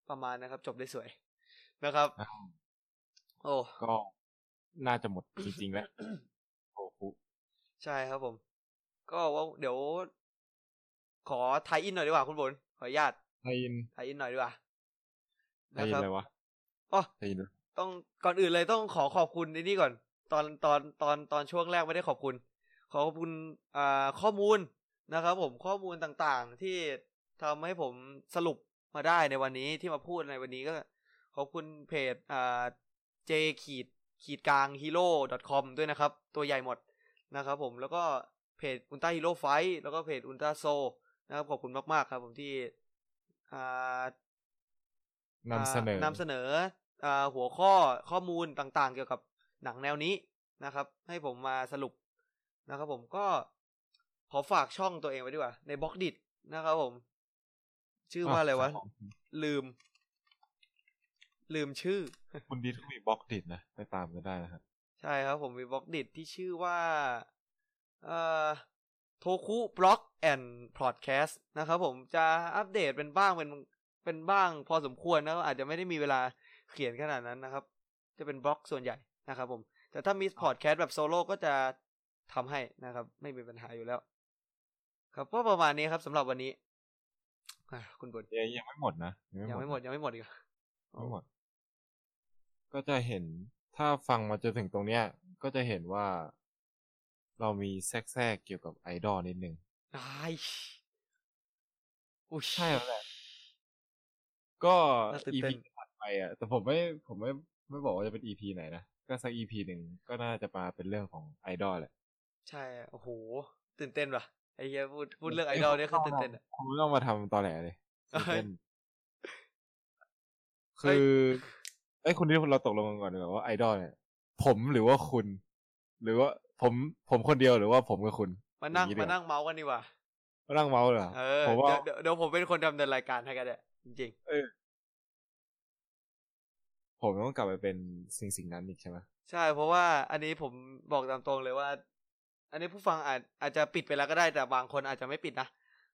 ประมาณนะครับ จบได้สวยนะครับอ้าว โอ้ก็น่าจะหมดจริงๆแล้วโอ้โหใช่ครับผม ก็ว่าเดี๋ยว ขอไทยอินหน่อยดีกว่าคุณบนขออนุญาตไทยอินไทยอินหน่อยดีกว่าไทยอินอะไรวะอ๋อไทยอินต้องก่อนอื่นเลยต้องขอขอบคุณในนี่ก่อน ตอนตอนตอนตอนช่วงแรกไม่ได้ขอบคุณ ขอบคุณอ่าข้อมูลนะครับ ผมข้อมูลต่างๆที่ทำให้ผมสรุปมาได้ในวันนี้ที่มาพูดในวันนี้ก็ ขอบคุณเพจอ่า j ขีดขีดกลาง hero com ด้วยนะครับ ตัวใหญ่หมดนะครับผมแล้วก็เพจอุลตร้าฮีโร่ไฟแล้วก็เพจอุลตร้าโซนะครับขอบคุณมาก ๆ ครับผมที่อ่านำเสนอานำเสนออ่าหัวข้อข้อมูลต่างๆ เกี่ยวกับหนังแนวนี้นะครับ ให้ผมมาสรุปนะครับผมก็ขอฝากช่องตัวเองไว้ดีกว่า ใน Blockdit นะครับผม ชื่อว่าอะไรวะของลืม ลืมชื่อ คุณดิทเขามี Blockdit นะไปตามกันได้นะครับใช่ครับผมมี Blockdit ที่ชื่อว่าเอ่อ Toku Blog and Podcast นะครับผมจะอัปเดตเป็นบ้างเป็นเป็นบ้างพอสมควรนะครับอาจจะไม่ได้มีเวลาเขียนขนาดนั้นนะครับ จะเป็นบล็อกส่วนใหญ่นะครับผม แต่ถ้ามีพอดแคสต์แบบโซโล่ก็จะทำให้นะครับ ไม่มีปัญหาอยู่แล้ว ครับก็ประมาณนี้ครับสำหรับวันนี้อะคุณบุญยังยังไม่หมดนะยังไม่หมดยังไม่หมดอีกเหรอไม่หมด ก็จะเห็นถ้าฟังมาจนถึงตรงเนี้ย ก็จะเห็นว่า เรามีแทรกๆเกี่ยวกับไอดอลนิดนึงไอ้อุ้ยใช่แล้วแหละก็น่าตื่น EP เต้นถัดไปอะ แต่ผมไม่ผมไม่ไม่บอกว่าจะเป็น EP ไหนนะ ก็สัก EP หนึ่งก็น่าจะมาเป็นเรื่องของไอดอลแหละ ใช่ โอ้โห ตื่นเต้นว่ะไอ้เหี้ยพูดพูดเรื่องไอดอลเนี่ยคือตื่นเต้นอะคุณไม่ต้องมาทำตอแหลเลยตื่นเต้นเฮ้ยคือ ไอ้ยคุณที่เราตกลงกันก่อนดีกว่าว่าไอดอลเนี่ยผมหรือว่าคุณ หรือว่าผมผมคนเดียวหรือว่าผมกับคุณมานั่งอย่ดีกมาว่านั่งเมาส์กันดีกว่ามานั่งเมาส์เหรอ เออผมว่า เดี๋ยวเดี๋ยวเดี๋ยวผมเป็นคนดำเนินรายการให้กันแหละจริงเออผมต้องกลับไปเป็นสิ่งสิ่งนั้นอีกใช่ไหมๆ ใช่ เพราะว่าอันนี้ผมบอกตามตรงเลยว่า อันนี้ผู้ฟังอาจอาจจะปิดไปแล้วก็ได้แต่บางคนอาจจะไม่ปิดนะ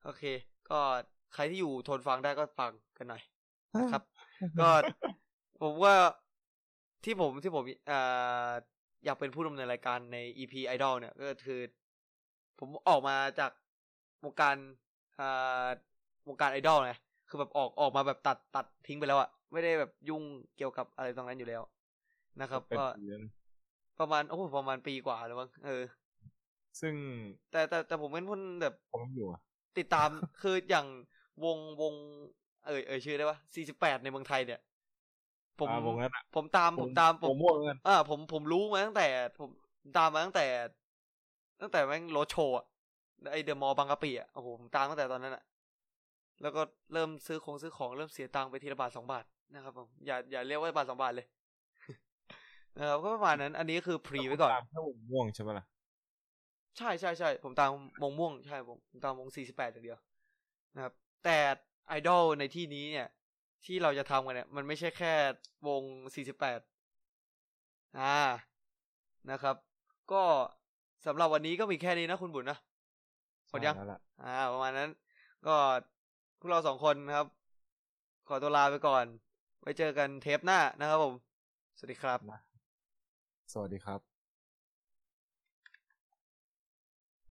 โอเค ก็ใครที่อยู่ทนฟังได้ก็ฟังกันหน่อยนะครับ ก็ ผมว่าที่ผมที่ผมเอ่ออยากเป็นผู้ดำเนินรายการใน EP Idol เนี่ยก็คือผมออกมาจากวงการเอ่อวงการไอดอลไงคือแบบออกออกมาแบบตัดตัดทิ้งไปแล้วอะไม่ได้แบบยุ่งเกี่ยวกับอะไรตรงนั้นอยู่แล้วนะครับเป็นก็เรื่องประมาณโอ้โหประมาณปีกว่าแล้วมั้งเออ ซึ่งแต่แต่แต่ผมเป็นคนแบบผมไม่อยู่อะติดตามคืออย่างวงวง เอ่ยเอ่ยชื่อได้ปะ48 ในเมืองไทยเนี่ย ผมอ่าวงนั้นอะผมตามผมตามผมม่วงกันอ่าผมผมรู้มาตั้งแต่ ผมตามมาตั้งแต่ ตั้งแต่แม่งโรดโชว์อะไอ้เดอะมอลล์บางกะปิอะโอ้โหผมตามตั้งแต่ตอนนั้นอะแล้วก็เริ่มซื้อของซื้อของเริ่มเสียตังค์ไปทีละบาทสองบาทนะครับผมอย่าอย่าเรียกว่าบาทสองบาทเลยนะครับก็ประมาณนั้น อันนี้คือพรีไว้ก่อนตามแค่วงม่วงใช่ไหมล่ะใช่ใช่ใช่ผมตามวงม่วงใช่ผมผมตามวง48อย่างเดียวนะครับ แต่ไอดอลในที่นี้เนี่ย ที่เราจะทำกันเนี่ย มันไม่ใช่แค่วง 48 อ่านะครับ ก็สำหรับวันนี้ก็มีแค่นี้นะคุณบุญนะหมดยังใช่แล้วล่ะอ่า ประมาณนั้น ก็พวกเราสองคนนะครับ ขอตัวลาไปก่อน ไว้เจอกันเทปหน้านะครับผม สวัสดีครับ สวัสดีครับ